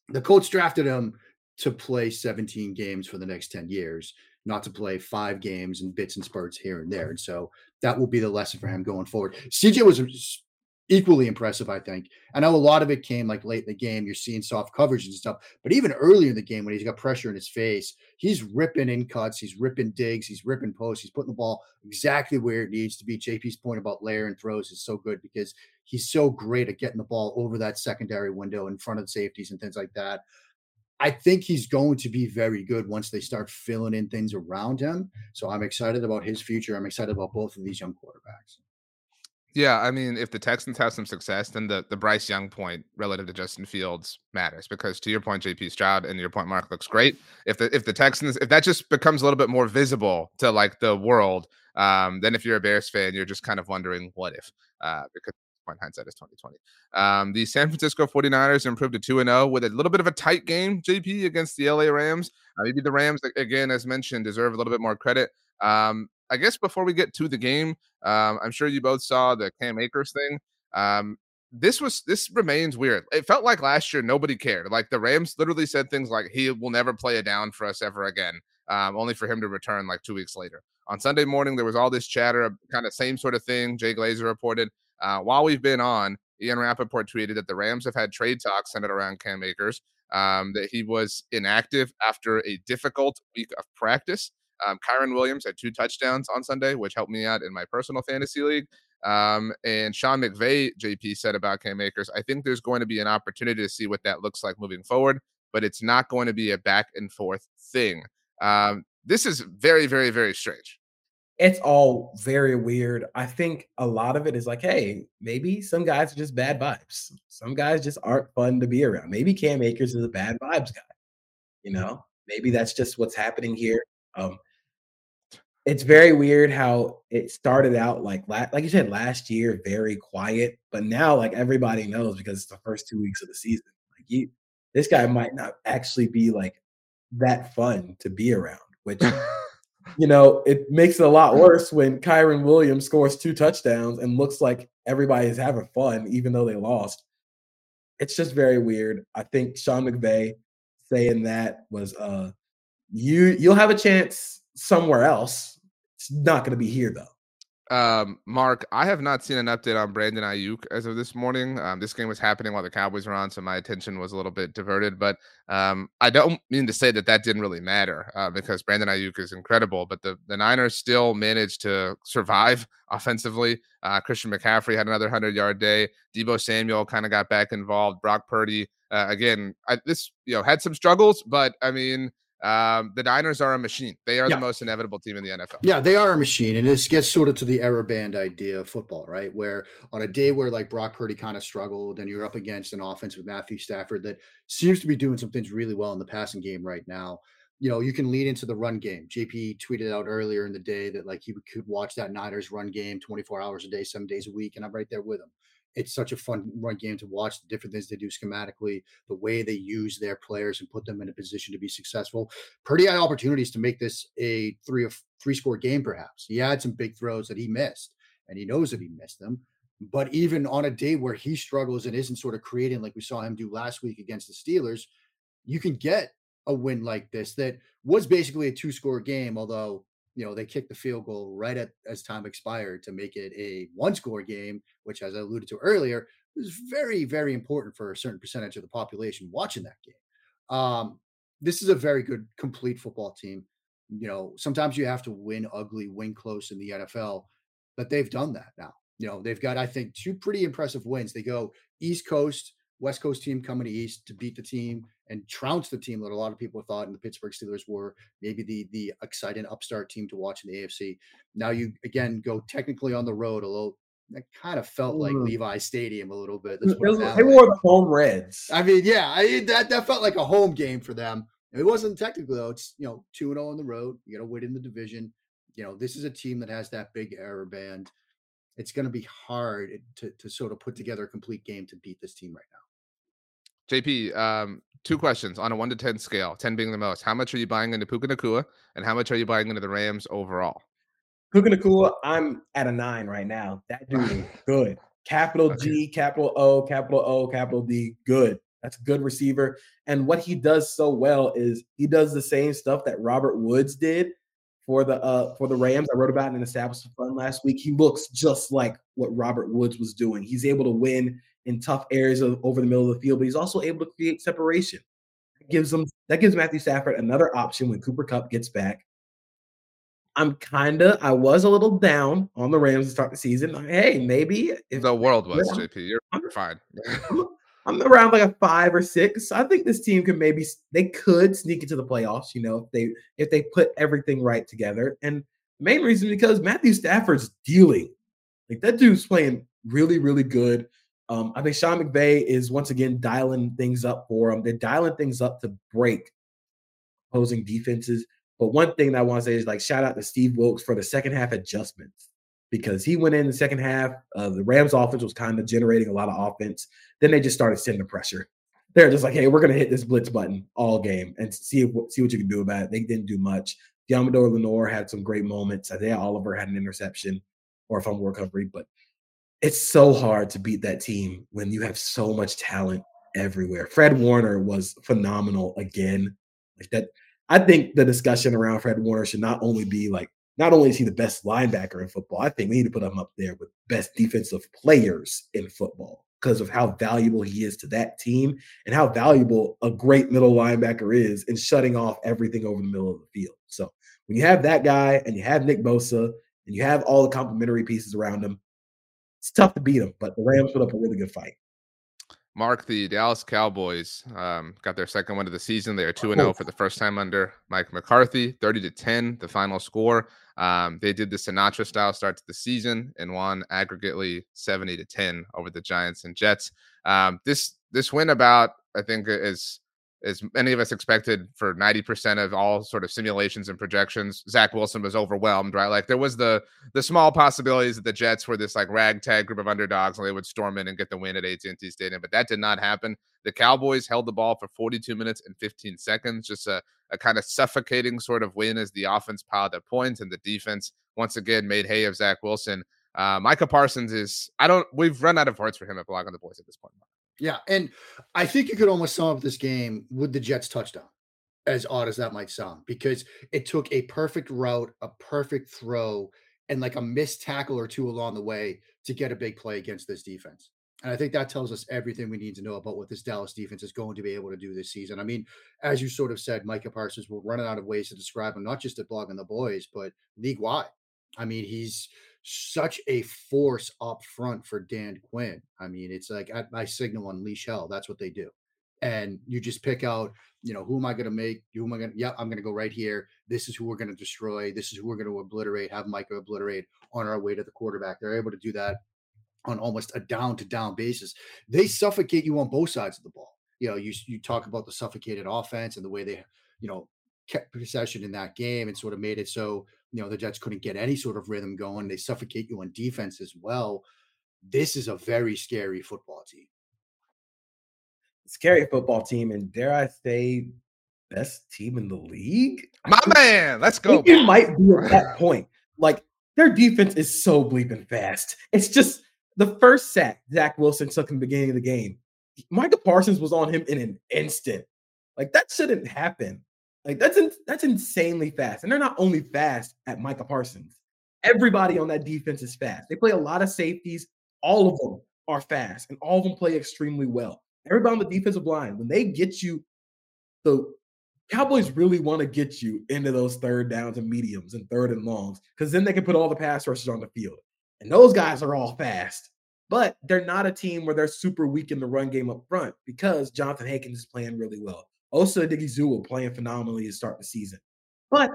the Colts drafted him to play 17 games for the next 10 years, not to play five games and bits and spurts here and there. And so that will be the lesson for him going forward. CJ was equally impressive, I think. I know a lot of it came like late in the game. You're seeing soft coverage and stuff, but even earlier in the game when he's got pressure in his face, he's ripping in cuts, he's ripping digs, he's ripping posts, he's putting the ball exactly where it needs to be. JP's point about layering throws is so good because he's so great at getting the ball over that secondary window in front of safeties and things like that. I think he's going to be very good once they start filling in things around him. So I'm excited about his future. I'm excited about both of these young quarterbacks. Yeah, I mean, if the Texans have some success, then the, the Bryce Young point relative to Justin Fields matters because to your point, JP Stroud and your point, Mark looks great. If the if the Texans if that just becomes a little bit more visible to like the world, um, then if you're a Bears fan, you're just kind of wondering what if, uh, because point hindsight is 2020. Um, the San Francisco 49ers improved to 2 0 with a little bit of a tight game, JP, against the LA Rams. Uh, maybe the Rams, again, as mentioned, deserve a little bit more credit. Um, I guess before we get to the game, um, I'm sure you both saw the Cam Akers thing. Um, this was this remains weird. It felt like last year nobody cared. Like the Rams literally said things like he will never play a down for us ever again. Um, only for him to return like two weeks later. On Sunday morning, there was all this chatter, kind of same sort of thing. Jay Glazer reported. Uh, while we've been on, Ian Rapoport tweeted that the Rams have had trade talks centered around Cam Akers, um, that he was inactive after a difficult week of practice. Um, Kyren Williams had two touchdowns on Sunday, which helped me out in my personal fantasy league. Um, and Sean McVay, JP said about Cam Akers, I think there's going to be an opportunity to see what that looks like moving forward, but it's not going to be a back and forth thing. Um, this is very, very, very strange. It's all very weird. I think a lot of it is like, hey, maybe some guys are just bad vibes. Some guys just aren't fun to be around. Maybe Cam Akers is a bad vibes guy. You know, maybe that's just what's happening here. Um, it's very weird how it started out like like you said last year, very quiet, but now like everybody knows because it's the first two weeks of the season. Like you, this guy might not actually be like that fun to be around, which you know it makes it a lot worse when Kyren Williams scores two touchdowns and looks like everybody is having fun, even though they lost. It's just very weird. I think Sean McVay saying that was uh you you'll have a chance somewhere else. It's not going to be here though. Um, Mark, I have not seen an update on Brandon Aiyuk as of this morning. Um, this game was happening while the Cowboys were on, so my attention was a little bit diverted. But um, I don't mean to say that that didn't really matter uh, because Brandon Aiyuk is incredible. But the, the Niners still managed to survive offensively. Uh, Christian McCaffrey had another 100 yard day. Deebo Samuel kind of got back involved. Brock Purdy, uh, again, I, this, you know, had some struggles, but I mean, um, the Niners are a machine. They are yeah. the most inevitable team in the NFL. Yeah, they are a machine. And this gets sort of to the error band idea of football, right? Where on a day where like Brock Purdy kind of struggled and you're up against an offense with Matthew Stafford that seems to be doing some things really well in the passing game right now. You know, you can lead into the run game. JP tweeted out earlier in the day that like he could watch that Niners run game 24 hours a day, seven days a week. And I'm right there with him it's such a fun run game to watch the different things they do schematically, the way they use their players and put them in a position to be successful. Pretty high opportunities to make this a three or three score game, perhaps. He had some big throws that he missed, and he knows that he missed them. But even on a day where he struggles and isn't sort of creating like we saw him do last week against the Steelers, you can get a win like this that was basically a two score game, although you know, they kicked the field goal right at as time expired to make it a one score game, which, as I alluded to earlier, was very, very important for a certain percentage of the population watching that game. Um, this is a very good, complete football team. You know, sometimes you have to win ugly, win close in the NFL, but they've done that now. You know, they've got, I think, two pretty impressive wins. They go East Coast West Coast team coming to East to beat the team and trounce the team that a lot of people thought in the Pittsburgh Steelers were maybe the the exciting upstart team to watch in the AFC. Now you again go technically on the road, although that kind of felt like mm. Levi Stadium a little bit. they wore the home Reds. I mean, yeah, I, that that felt like a home game for them. It wasn't technically though. It's you know two and zero oh on the road. You got to win in the division. You know this is a team that has that big error band. It's going to be hard to to sort of put together a complete game to beat this team right now. JP, um, two questions on a one to 10 scale, 10 being the most. How much are you buying into Puka Nacua and how much are you buying into the Rams overall? Puka Nacua, I'm at a nine right now. That dude is good. Capital. G, capital O, capital O, capital D, good. That's a good receiver. And what he does so well is he does the same stuff that Robert Woods did for the uh for the Rams. I wrote about in Establishment Fun last week. He looks just like what Robert Woods was doing. He's able to win in tough areas of, over the middle of the field, but he's also able to create separation. That gives them that gives Matthew Stafford another option when Cooper Kupp gets back. I'm kinda I was a little down on the Rams to start the season. Hey, maybe if the world was JP, you're I'm, fine. I'm around like a five or six. I think this team could maybe they could sneak into the playoffs. You know, if they if they put everything right together. And the main reason because Matthew Stafford's dealing. Like that dude's playing really, really good. Um, I think Sean McVay is once again dialing things up for them. They're dialing things up to break opposing defenses. But one thing that I want to say is like shout out to Steve Wilks for the second half adjustments because he went in the second half. Uh, the Rams offense was kind of generating a lot of offense. Then they just started sending the pressure. They're just like, hey, we're gonna hit this blitz button all game and see if, see what you can do about it. They didn't do much. Deommodore Lenoir had some great moments. Isaiah Oliver had an interception or a fumble recovery, but it's so hard to beat that team when you have so much talent everywhere. Fred Warner was phenomenal again. Like that, I think the discussion around Fred Warner should not only be like, not only is he the best linebacker in football, I think we need to put him up there with best defensive players in football because of how valuable he is to that team and how valuable a great middle linebacker is in shutting off everything over the middle of the field. So when you have that guy and you have Nick Bosa and you have all the complementary pieces around him, it's tough to beat them, but the Rams put up a really good fight. Mark, the Dallas Cowboys um, got their second win of the season. They are 2 0 for the first time under Mike McCarthy, 30 to 10, the final score. Um, they did the Sinatra style start to the season and won aggregately 70 to 10 over the Giants and Jets. Um, this this win about, I think, is as many of us expected for 90% of all sort of simulations and projections, Zach Wilson was overwhelmed, right? Like there was the the small possibilities that the Jets were this like ragtag group of underdogs and they would storm in and get the win at AT&T Stadium, but that did not happen. The Cowboys held the ball for 42 minutes and 15 seconds, just a, a kind of suffocating sort of win as the offense piled up points and the defense once again made hay of Zach Wilson. Uh, Micah Parsons is, I don't, we've run out of words for him at Blogging the Boys at this point. Yeah. And I think you could almost sum up this game with the Jets touchdown, as odd as that might sound, because it took a perfect route, a perfect throw, and like a missed tackle or two along the way to get a big play against this defense. And I think that tells us everything we need to know about what this Dallas defense is going to be able to do this season. I mean, as you sort of said, Micah Parsons, we're running out of ways to describe him, not just at Blogging the Boys, but league wide. I mean, he's such a force up front for Dan Quinn. I mean, it's like at my signal unleash hell. That's what they do. And you just pick out, you know, who am I going to make? Who am I going to? Yeah, I'm going to go right here. This is who we're going to destroy. This is who we're going to obliterate. Have Micah obliterate on our way to the quarterback. They're able to do that on almost a down to down basis. They suffocate you on both sides of the ball. You know, you you talk about the suffocated offense and the way they, you know, kept possession in that game and sort of made it so you know the Jets couldn't get any sort of rhythm going. They suffocate you on defense as well. This is a very scary football team. Scary football team, and dare I say, best team in the league. My man, let's go. It might be at that point. Like their defense is so bleeping fast. It's just the first sack Zach Wilson took in the beginning of the game. Micah Parsons was on him in an instant. Like that shouldn't happen. Like that's in, that's insanely fast, and they're not only fast at Micah Parsons. Everybody on that defense is fast. They play a lot of safeties. All of them are fast, and all of them play extremely well. Everybody on the defensive line, when they get you, the Cowboys really want to get you into those third downs and mediums and third and longs because then they can put all the pass rushers on the field. And those guys are all fast, but they're not a team where they're super weak in the run game up front because Johnathan Hankins is playing really well. Osa Odighizuwa playing phenomenally to start the season. But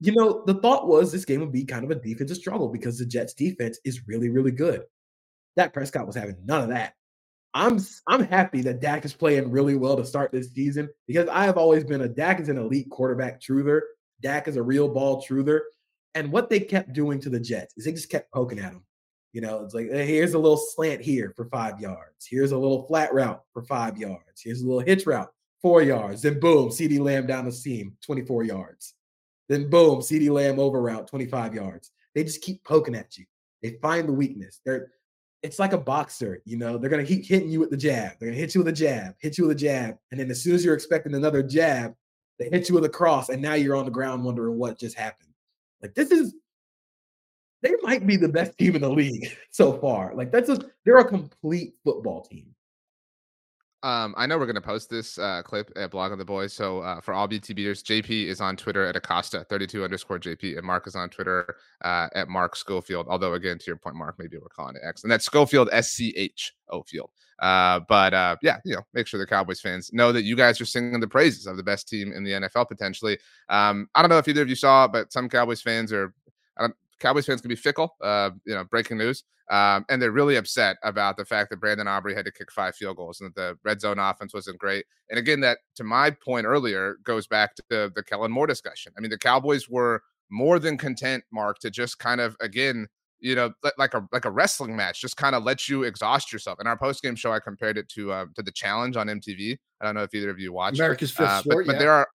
you know, the thought was this game would be kind of a defensive struggle because the Jets defense is really, really good. Dak Prescott was having none of that. I'm I'm happy that Dak is playing really well to start this season because I have always been a Dak is an elite quarterback truther. Dak is a real ball truther. And what they kept doing to the Jets is they just kept poking at him. You know, it's like hey, here's a little slant here for five yards. Here's a little flat route for five yards. Here's a little hitch route four yards. Then boom, CeeDee Lamb down the seam, 24 yards. Then boom, CeeDee Lamb over route, 25 yards. They just keep poking at you. They find the weakness. They're it's like a boxer, you know. They're gonna keep hitting you with the jab. They're gonna hit you with a jab, hit you with a jab, and then as soon as you're expecting another jab, they hit you with a cross, and now you're on the ground wondering what just happened. Like this is they might be the best team in the league so far. Like that's a they're a complete football team. Um, I know we're gonna post this uh, clip at Blogging the Boys. So uh, for all BT beaters, JP is on Twitter at Acosta thirty two underscore JP, and Mark is on Twitter uh, at Mark Schofield. Although again, to your point, Mark, maybe we're calling it X, and that's Schofield S C H O Field. Uh, but uh, yeah, you know, make sure the Cowboys fans know that you guys are singing the praises of the best team in the NFL potentially. Um, I don't know if either of you saw, but some Cowboys fans are. Cowboys fans can be fickle. Uh, you know, breaking news. Um, and they're really upset about the fact that Brandon Aubrey had to kick five field goals and that the red zone offense wasn't great. And again, that to my point earlier goes back to the, the Kellen Moore discussion. I mean, the Cowboys were more than content, Mark, to just kind of again, you know, like a like a wrestling match, just kind of let you exhaust yourself. In our post game show, I compared it to uh, to the challenge on MTV. I don't know if either of you watched America's Fifth uh, Sport, but, but there are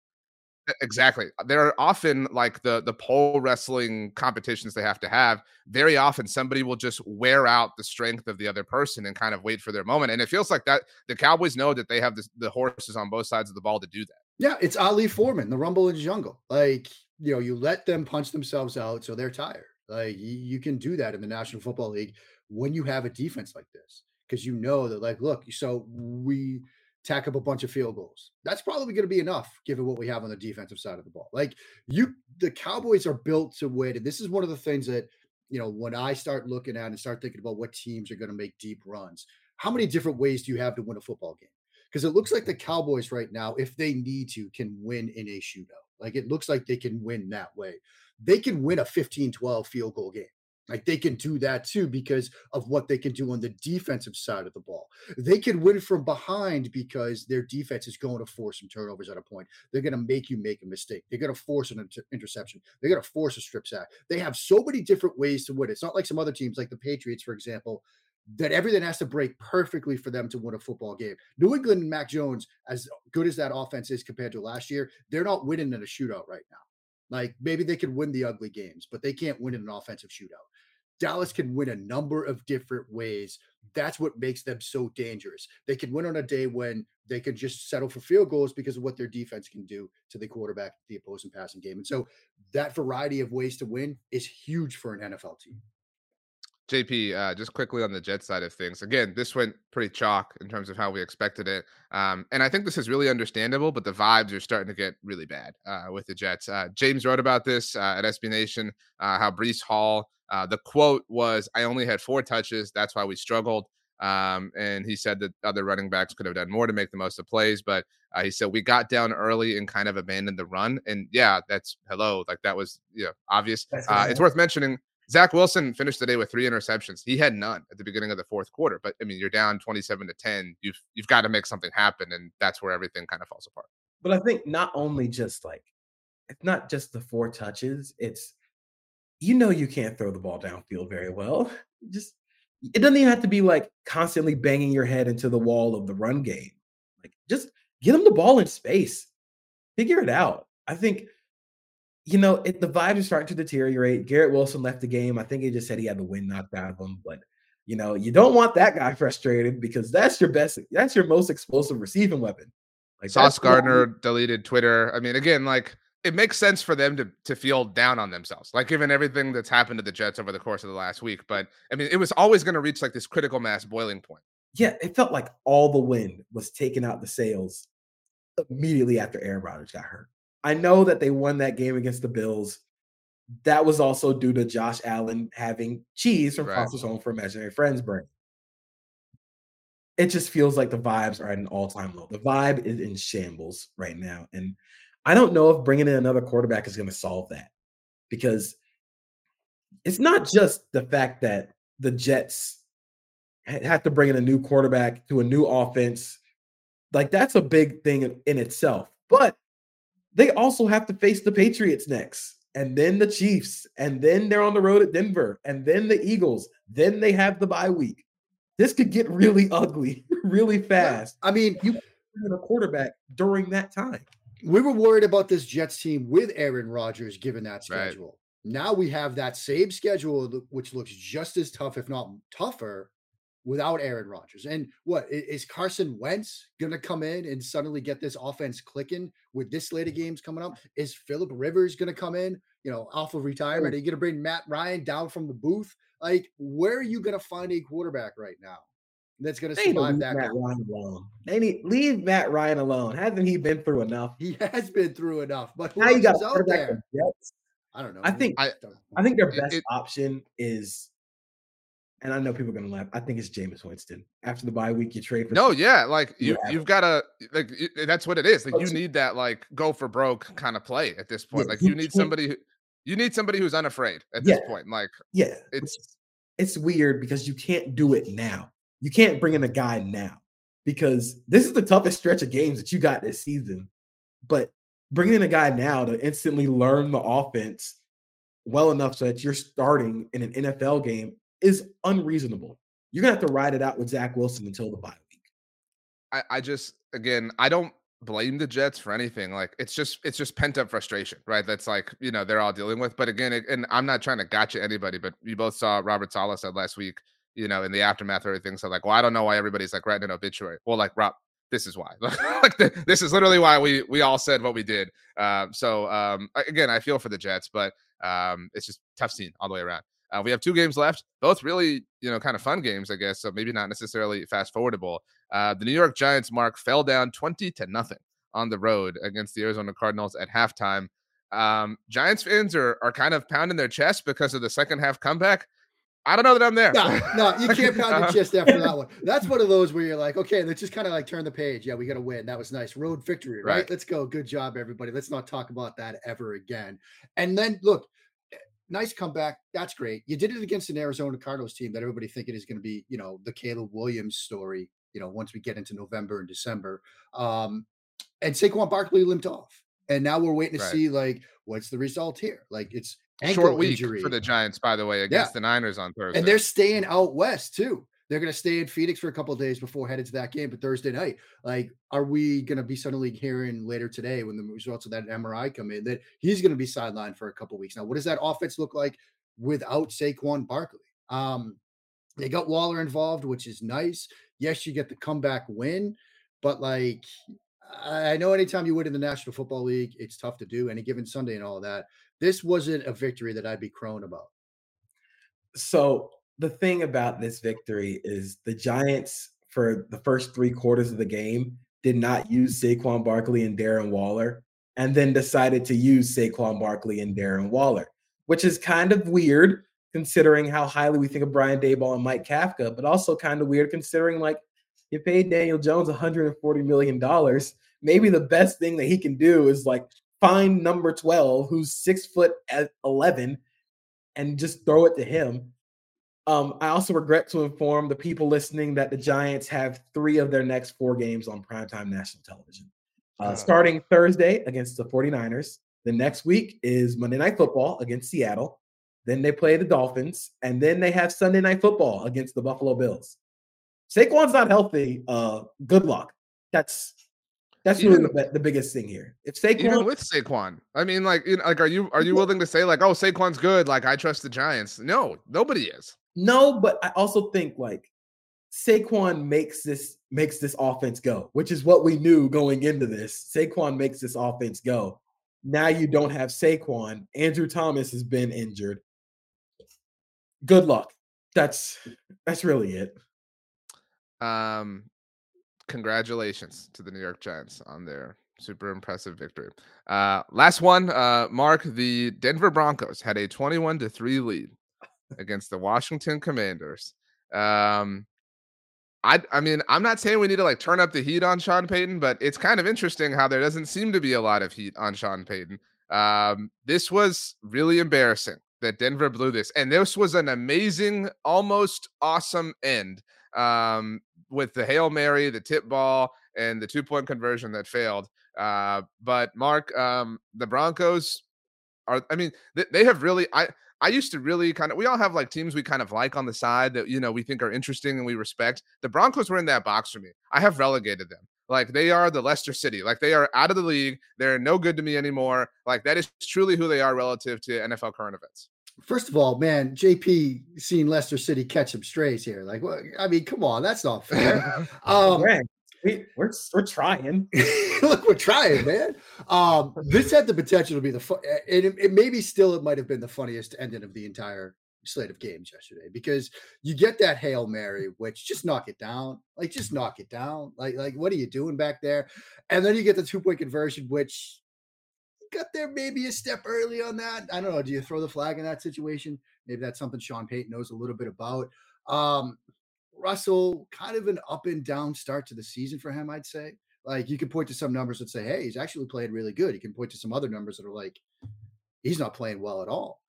Exactly. There are often like the the pole wrestling competitions they have to have. Very often somebody will just wear out the strength of the other person and kind of wait for their moment. And it feels like that the Cowboys know that they have the, the horses on both sides of the ball to do that. Yeah, it's Ali Foreman, the Rumble in the Jungle. Like, you know, you let them punch themselves out so they're tired. Like you, you can do that in the National Football League when you have a defense like this. Because you know that, like, look, so we tack up a bunch of field goals. That's probably going to be enough given what we have on the defensive side of the ball. Like you, the Cowboys are built to win. And this is one of the things that, you know, when I start looking at and start thinking about what teams are going to make deep runs, how many different ways do you have to win a football game? Because it looks like the Cowboys right now, if they need to, can win in a shootout. Like it looks like they can win that way. They can win a 15 12 field goal game. Like they can do that too because of what they can do on the defensive side of the ball. They can win from behind because their defense is going to force some turnovers at a point. They're going to make you make a mistake. They're going to force an inter- interception. They're going to force a strip sack. They have so many different ways to win. It's not like some other teams, like the Patriots, for example, that everything has to break perfectly for them to win a football game. New England and Mac Jones, as good as that offense is compared to last year, they're not winning in a shootout right now. Like maybe they could win the ugly games, but they can't win in an offensive shootout. Dallas can win a number of different ways. That's what makes them so dangerous. They can win on a day when they can just settle for field goals because of what their defense can do to the quarterback, the opposing passing game. And so that variety of ways to win is huge for an NFL team. JP, uh, just quickly on the Jet side of things. Again, this went pretty chalk in terms of how we expected it, um, and I think this is really understandable. But the vibes are starting to get really bad uh, with the Jets. Uh, James wrote about this uh, at SB Nation. Uh, how Breece Hall, uh, the quote was, "I only had four touches. That's why we struggled." Um, and he said that other running backs could have done more to make the most of plays, but he said we got down early and kind of abandoned the run. And yeah, that's hello, like that was you know obvious. it's worth mentioning Zach Wilson finished the day with three interceptions. He had none at the beginning of the fourth quarter. But I mean, you're down 27 to 10. You've you've got to make something happen, and that's where everything kind of falls apart. But I think not only just like it's not just the four touches, it's you know you can't throw the ball downfield very well. Just it doesn't even have to be like constantly banging your head into the wall of the run game. Like just get them the ball in space. Figure it out. I think you know, it, the vibes are starting to deteriorate. Garrett Wilson left the game. I think he just said he had the wind knocked out of him. But you know, you don't want that guy frustrated because that's your best, that's your most explosive receiving weapon. Like Sauce Gardner deleted Twitter. I mean, again, like it makes sense for them to to feel down on themselves, like given everything that's happened to the Jets over the course of the last week. But I mean, it was always going to reach like this critical mass boiling point. Yeah, it felt like all the wind was taken out the sails immediately after Aaron Rodgers got hurt. I know that they won that game against the Bills. That was also due to Josh Allen having cheese from right. Foster's Home for Imaginary Friends brain. It just feels like the vibes are at an all time low. The vibe is in shambles right now. And I don't know if bringing in another quarterback is going to solve that because it's not just the fact that the Jets have to bring in a new quarterback to a new offense. Like that's a big thing in, in itself. But they also have to face the Patriots next, and then the Chiefs, and then they're on the road at Denver, and then the Eagles. Then they have the bye week. This could get really ugly really fast. I mean, you a quarterback during that time. We were worried about this Jets team with Aaron Rodgers given that schedule. Right. Now we have that same schedule, which looks just as tough, if not tougher, without Aaron Rodgers. And what is Carson Wentz going to come in and suddenly get this offense clicking with this slate of games coming up? Is Philip Rivers going to come in, you know, off of retirement? Are you going to bring Matt Ryan down from the booth? Like, where are you going to find a quarterback right now? That's going to survive that. Matt Ryan alone. They need leave Matt Ryan alone. Hasn't he been through enough? He has been through enough. But now you got out there. I don't know. I think I, I think their best it, option is and I know people are gonna laugh. I think it's Jameis Winston. After the bye week, you trade for no, yeah, like you yeah. you've got to like that's what it is. Like you need that like go for broke kind of play at this point. Yeah, like you, need somebody who you need somebody who's unafraid at this point. Like yeah, it's it's weird because you can't do it now. You can't bring in a guy now because this is the toughest stretch of games that you got this season. But bringing in a guy now to instantly learn the offense well enough so that you're starting in an NFL game is unreasonable. You're gonna have to ride it out with Zach Wilson until the bye week. I, I just again I don't blame the Jets for anything. Like it's just it's just pent up frustration, right? That's like you know they're all dealing with. But again, it, and I'm not trying to gotcha anybody, but you both saw Robert Saleh said last week, you know, in the aftermath of everything. So like, well, I don't know why everybody's like writing an obituary. Well, like Rob, this is why. like the, this is literally why we we all said what we did. Um, so um, again, I feel for the Jets, but um, it's just tough scene all the way around. Uh, we have two games left, both really, you know, kind of fun games, I guess. So maybe not necessarily fast forwardable. Uh, the New York Giants, Mark, fell down 20 to nothing on the road against the Arizona Cardinals at halftime. Um, Giants fans are, are kind of pounding their chest because of the second half comeback. I don't know that I'm there. No, no, you can't pound your chest after that one. That's one of those where you're like, okay, let's just kind of like turn the page. Yeah, we got to win. That was nice. Road victory, right? right? Let's go. Good job, everybody. Let's not talk about that ever again. And then look, nice comeback. That's great. You did it against an Arizona Cardinals team that everybody thinking is going to be, you know, the Caleb Williams story. You know, once we get into November and December, um, and Saquon Barkley limped off, and now we're waiting to Right. see like what's the result here. Like it's Short ankle week injury for the Giants, by the way, against the Niners on Thursday. and they're staying out west too. They're going to stay in Phoenix for a couple days before heading to that game, but Thursday night. Like, are we going to be suddenly hearing later today when the results of that MRI come in that he's going to be sidelined for a couple weeks? Now, what does that offense look like without Saquon Barkley? Um, they got Waller involved, which is nice. Yes, you get the comeback win, but like I know anytime you win in the National Football League, it's tough to do any given Sunday and all that. This wasn't a victory that I'd be crowing about. So the thing about this victory is the Giants for the first three quarters of the game did not use Saquon Barkley and Darren Waller, and then decided to use Saquon Barkley and Darren Waller, which is kind of weird considering how highly we think of Brian Daboll and Mike Kafka, but also kind of weird considering like you paid Daniel Jones 140 million dollars. Maybe the best thing that he can do is like find number 12, who's six foot at 11, and just throw it to him. Um, I also regret to inform the people listening that the Giants have three of their next four games on primetime national television. Uh, starting Thursday against the 49ers. The next week is Monday Night Football against Seattle. Then they play the Dolphins. And then they have Sunday Night Football against the Buffalo Bills. Saquon's not healthy. Uh, good luck. That's that's really the, the biggest thing here. If Saquon even with Saquon. I mean, like, you know, like, are you are you willing to say like, oh, Saquon's good? Like, I trust the Giants. No, nobody is. No, but I also think like Saquon makes this makes this offense go, which is what we knew going into this. Saquon makes this offense go. Now you don't have Saquon. Andrew Thomas has been injured. Good luck. That's that's really it. Um, congratulations to the New York Giants on their super impressive victory. Uh, last one, uh, Mark, the Denver Broncos had a 21 to 3 lead against the Washington Commanders. Um, I, I mean, I'm not saying we need to like turn up the heat on Sean Payton, but it's kind of interesting how there doesn't seem to be a lot of heat on Sean Payton. Um, this was really embarrassing that Denver blew this, and this was an amazing, almost awesome end um, with the hail mary, the tip ball, and the two point conversion that failed. Uh, but Mark, um, the Broncos are. I mean, they, they have really. I I used to really kind of. We all have like teams we kind of like on the side that you know we think are interesting and we respect. The Broncos were in that box for me. I have relegated them. Like they are the Leicester City. Like they are out of the league. They're no good to me anymore. Like that is truly who they are relative to NFL current events. First of all, man, JP seen Leicester City catch some strays here. Like, what? I mean, come on, that's not fair. um, Greg, we, we're we're trying. look, we're trying, man. Um, this had the potential to be the fun, and it, it maybe still it might have been the funniest ending of the entire slate of games yesterday because you get that hail mary, which just knock it down, like just knock it down, like like what are you doing back there? And then you get the two point conversion, which got there maybe a step early on that. I don't know. Do you throw the flag in that situation? Maybe that's something Sean Payton knows a little bit about. Um, Russell, kind of an up and down start to the season for him, I'd say. Like you can point to some numbers that say, hey, he's actually playing really good. You can point to some other numbers that are like, he's not playing well at all.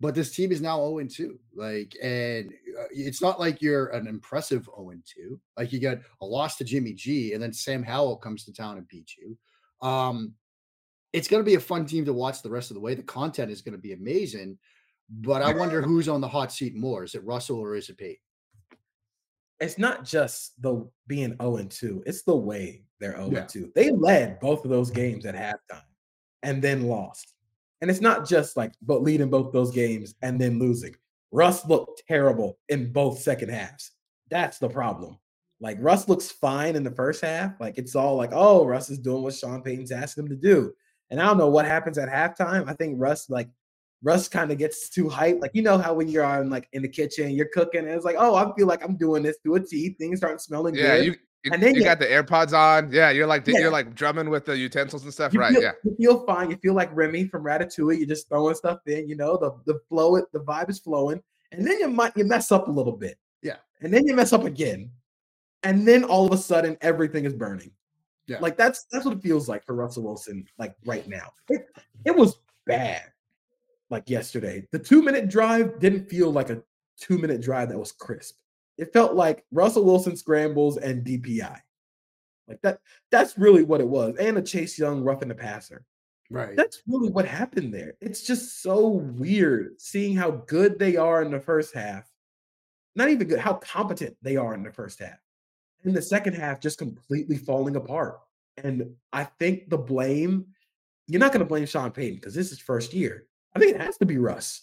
But this team is now 0 2. Like, and uh, it's not like you're an impressive 0 2. Like, you got a loss to Jimmy G, and then Sam Howell comes to town and beats you. Um, it's going to be a fun team to watch the rest of the way. The content is going to be amazing. But I wonder who's on the hot seat more. Is it Russell or is it Pate? It's not just the being 0 and 2, it's the way they're 0 Yeah. and 2. They led both of those games at halftime and then lost. And it's not just like but leading both those games and then losing. Russ looked terrible in both second halves. That's the problem. Like Russ looks fine in the first half. Like it's all like, oh, Russ is doing what Sean Payton's asking him to do. And I don't know what happens at halftime. I think Russ like Russ kind of gets too hyped. Like you know how when you're on like in the kitchen, you're cooking, and it's like, oh, I feel like I'm doing this to a T. Things start smelling Yeah, good. you you, And then you you- got the AirPods on. Yeah, you're like Yeah. you're like drumming with the utensils and stuff, you right? feel, Yeah. you feel fine. You feel like Remy from Ratatouille. You're just throwing stuff in. You know the the flow, it the vibe is flowing, and then you might you mess up a little bit. Yeah. and then you mess up again, and then all of a sudden everything is burning. Yeah. like that's that's what it feels like for Russell Wilson. Like right now, it, it was bad. Like yesterday. The two minute drive didn't feel like a two minute drive that was crisp. It felt like Russell Wilson scrambles and DPI. Like that, that's really what it was. And a Chase Young roughing the passer. Right. That's really what happened there. It's just so weird seeing how good they are in the first half. Not even good, how competent they are in the first half. In the second half, just completely falling apart. And I think the blame, you're not going to blame Sean Payton because this is first year. I think it has to be Russ.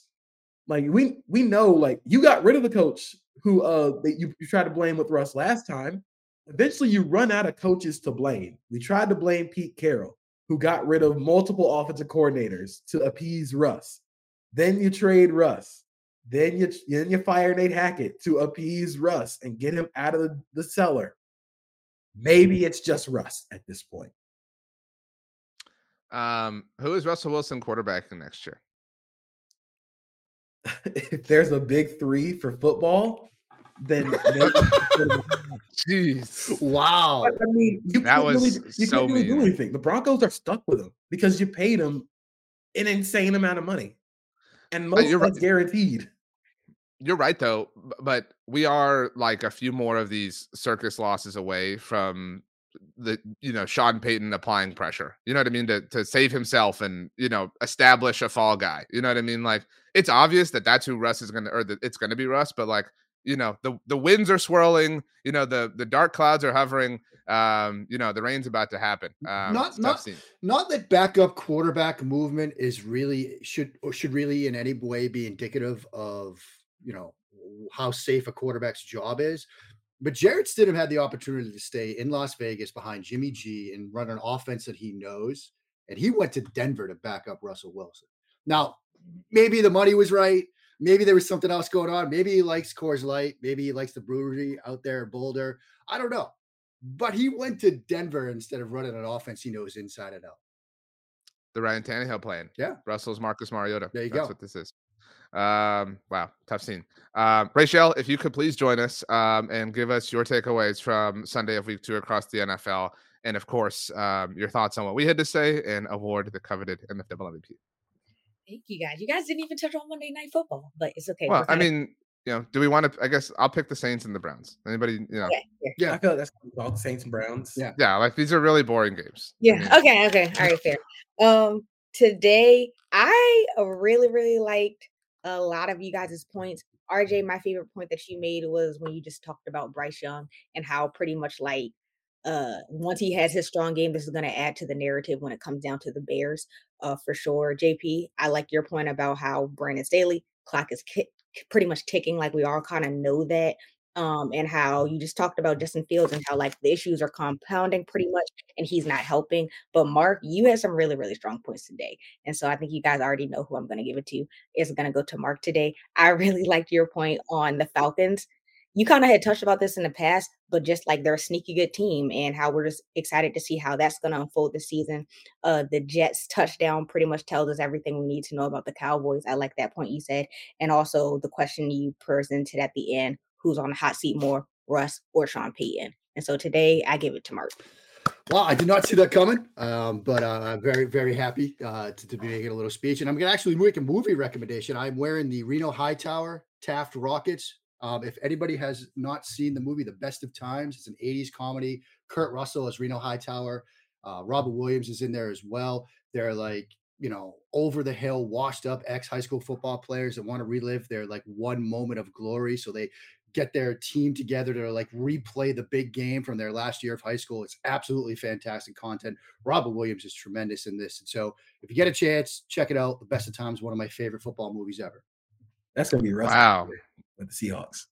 Like we we know, like you got rid of the coach who uh that you, you tried to blame with Russ last time. Eventually, you run out of coaches to blame. We tried to blame Pete Carroll, who got rid of multiple offensive coordinators to appease Russ. Then you trade Russ. Then you then you fire Nate Hackett to appease Russ and get him out of the, the cellar. Maybe it's just Russ at this point. Um, who is Russell Wilson quarterbacking next year? if there's a big three for football, then jeez, wow. I mean, you that was really, you so can't really do anything. The Broncos are stuck with him because you paid him an insane amount of money, and most you're right. guaranteed. You're right though, but we are like a few more of these circus losses away from the you know Sean Payton applying pressure. You know what I mean to to save himself and you know establish a fall guy. You know what I mean? Like it's obvious that that's who Russ is going to or that it's going to be Russ, but like you know the the winds are swirling. You know the the dark clouds are hovering. Um, you know the rain's about to happen. Um, Not- it's a tough not- scene. Not that backup quarterback movement is really should or should really in any way be indicative of you know how safe a quarterback's job is. But Jarrett Stidham had the opportunity to stay in Las Vegas behind Jimmy G and run an offense that he knows, and he went to Denver to back up Russell Wilson. Now, maybe the money was right. Maybe there was something else going on. Maybe he likes Coors Light. Maybe he likes the brewery out there in Boulder. I don't know. But he went to Denver instead of running an offense he knows inside and out. The Ryan Tannehill plan. Yeah. Russell's Marcus Mariota. There you That's go. what this is. Um, wow, tough scene. Um, Rachel, if you could please join us um, and give us your takeaways from Sunday of week two across the NFL. And of course, um, your thoughts on what we had to say and award the coveted MFW MVP. Thank you guys. You guys didn't even touch on Monday Night Football, but it's okay. Well, I kinda- mean, you know, do we want to? I guess I'll pick the Saints and the Browns. Anybody, you know, okay, yeah, Yeah. I feel like that's about Saints and Browns. Yeah. yeah, like these are really boring games. I yeah. mean, Okay, okay. All right, fair. Um, today I really, really liked a lot of you guys' points. RJ, my favorite point that you made was when you just talked about Bryce Young and how pretty much like uh once he has his strong game, this is going to add to the narrative when it comes down to the Bears, uh for sure. JP, I like your point about how Brandon Staley clock is ki- pretty much ticking, like we all kind of know that. Um, and how you just talked about Justin Fields and how like the issues are compounding pretty much, and he's not helping. But Mark, you had some really, really strong points today. And so I think you guys already know who I'm going to give it to. It's going to go to Mark today. I really liked your point on the Falcons. You kind of had touched about this in the past, but just like they're a sneaky good team and how we're just excited to see how that's going to unfold this season. Uh, the Jets touchdown pretty much tells us everything we need to know about the Cowboys. I like that point you said. And also the question you presented at the end who's on the hot seat more, Russ or Sean Payton? And so today I give it to Mark. Well, I did not see that coming, um, but uh, I'm very, very happy uh, to, to be making a little speech. And I'm going to actually make a movie recommendation. I'm wearing the Reno Hightower Taft Rockets. Um, if anybody has not seen the movie The Best of Times, it's an 80s comedy. Kurt Russell is Reno Hightower. Uh, Robin Williams is in there as well. They're like, you know, over the hill, washed up ex high school football players that want to relive their like one moment of glory. So they get their team together to like replay the big game from their last year of high school. It's absolutely fantastic content. Robin Williams is tremendous in this. And so if you get a chance, check it out. The Best of Times, one of my favorite football movies ever. That's gonna be Russ Wow. with the Seahawks.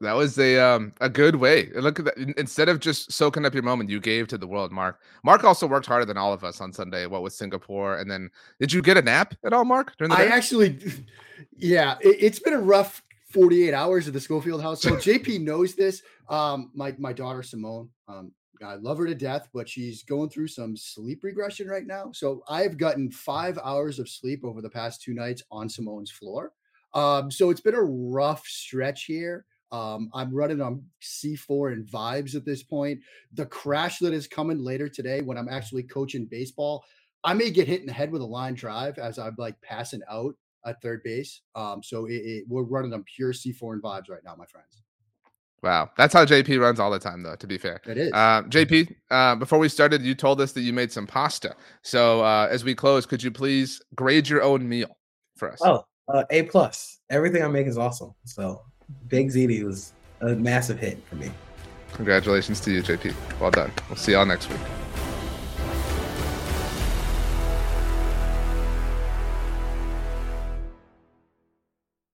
That was a um a good way. Look at that. Instead of just soaking up your moment, you gave to the world, Mark. Mark also worked harder than all of us on Sunday. What with Singapore, and then did you get a nap at all, Mark? During the I day? actually, yeah, it, it's been a rough 48 hours of the Schofield household. JP knows this. Um, my my daughter Simone, um, I love her to death, but she's going through some sleep regression right now. So I've gotten five hours of sleep over the past two nights on Simone's floor. Um, so it's been a rough stretch here. Um, I'm running on C4 and vibes at this point. The crash that is coming later today when I'm actually coaching baseball. I may get hit in the head with a line drive as I'm like passing out at third base. Um, so it, it, we're running on pure C4 and vibes right now, my friends. Wow, that's how JP runs all the time, though. To be fair, it is. Uh, JP, uh, before we started, you told us that you made some pasta. So uh, as we close, could you please grade your own meal for us? Oh, uh, A plus. Everything I make is awesome. So Big ZD was a massive hit for me. Congratulations to you, JP. Well done. We'll see y'all next week.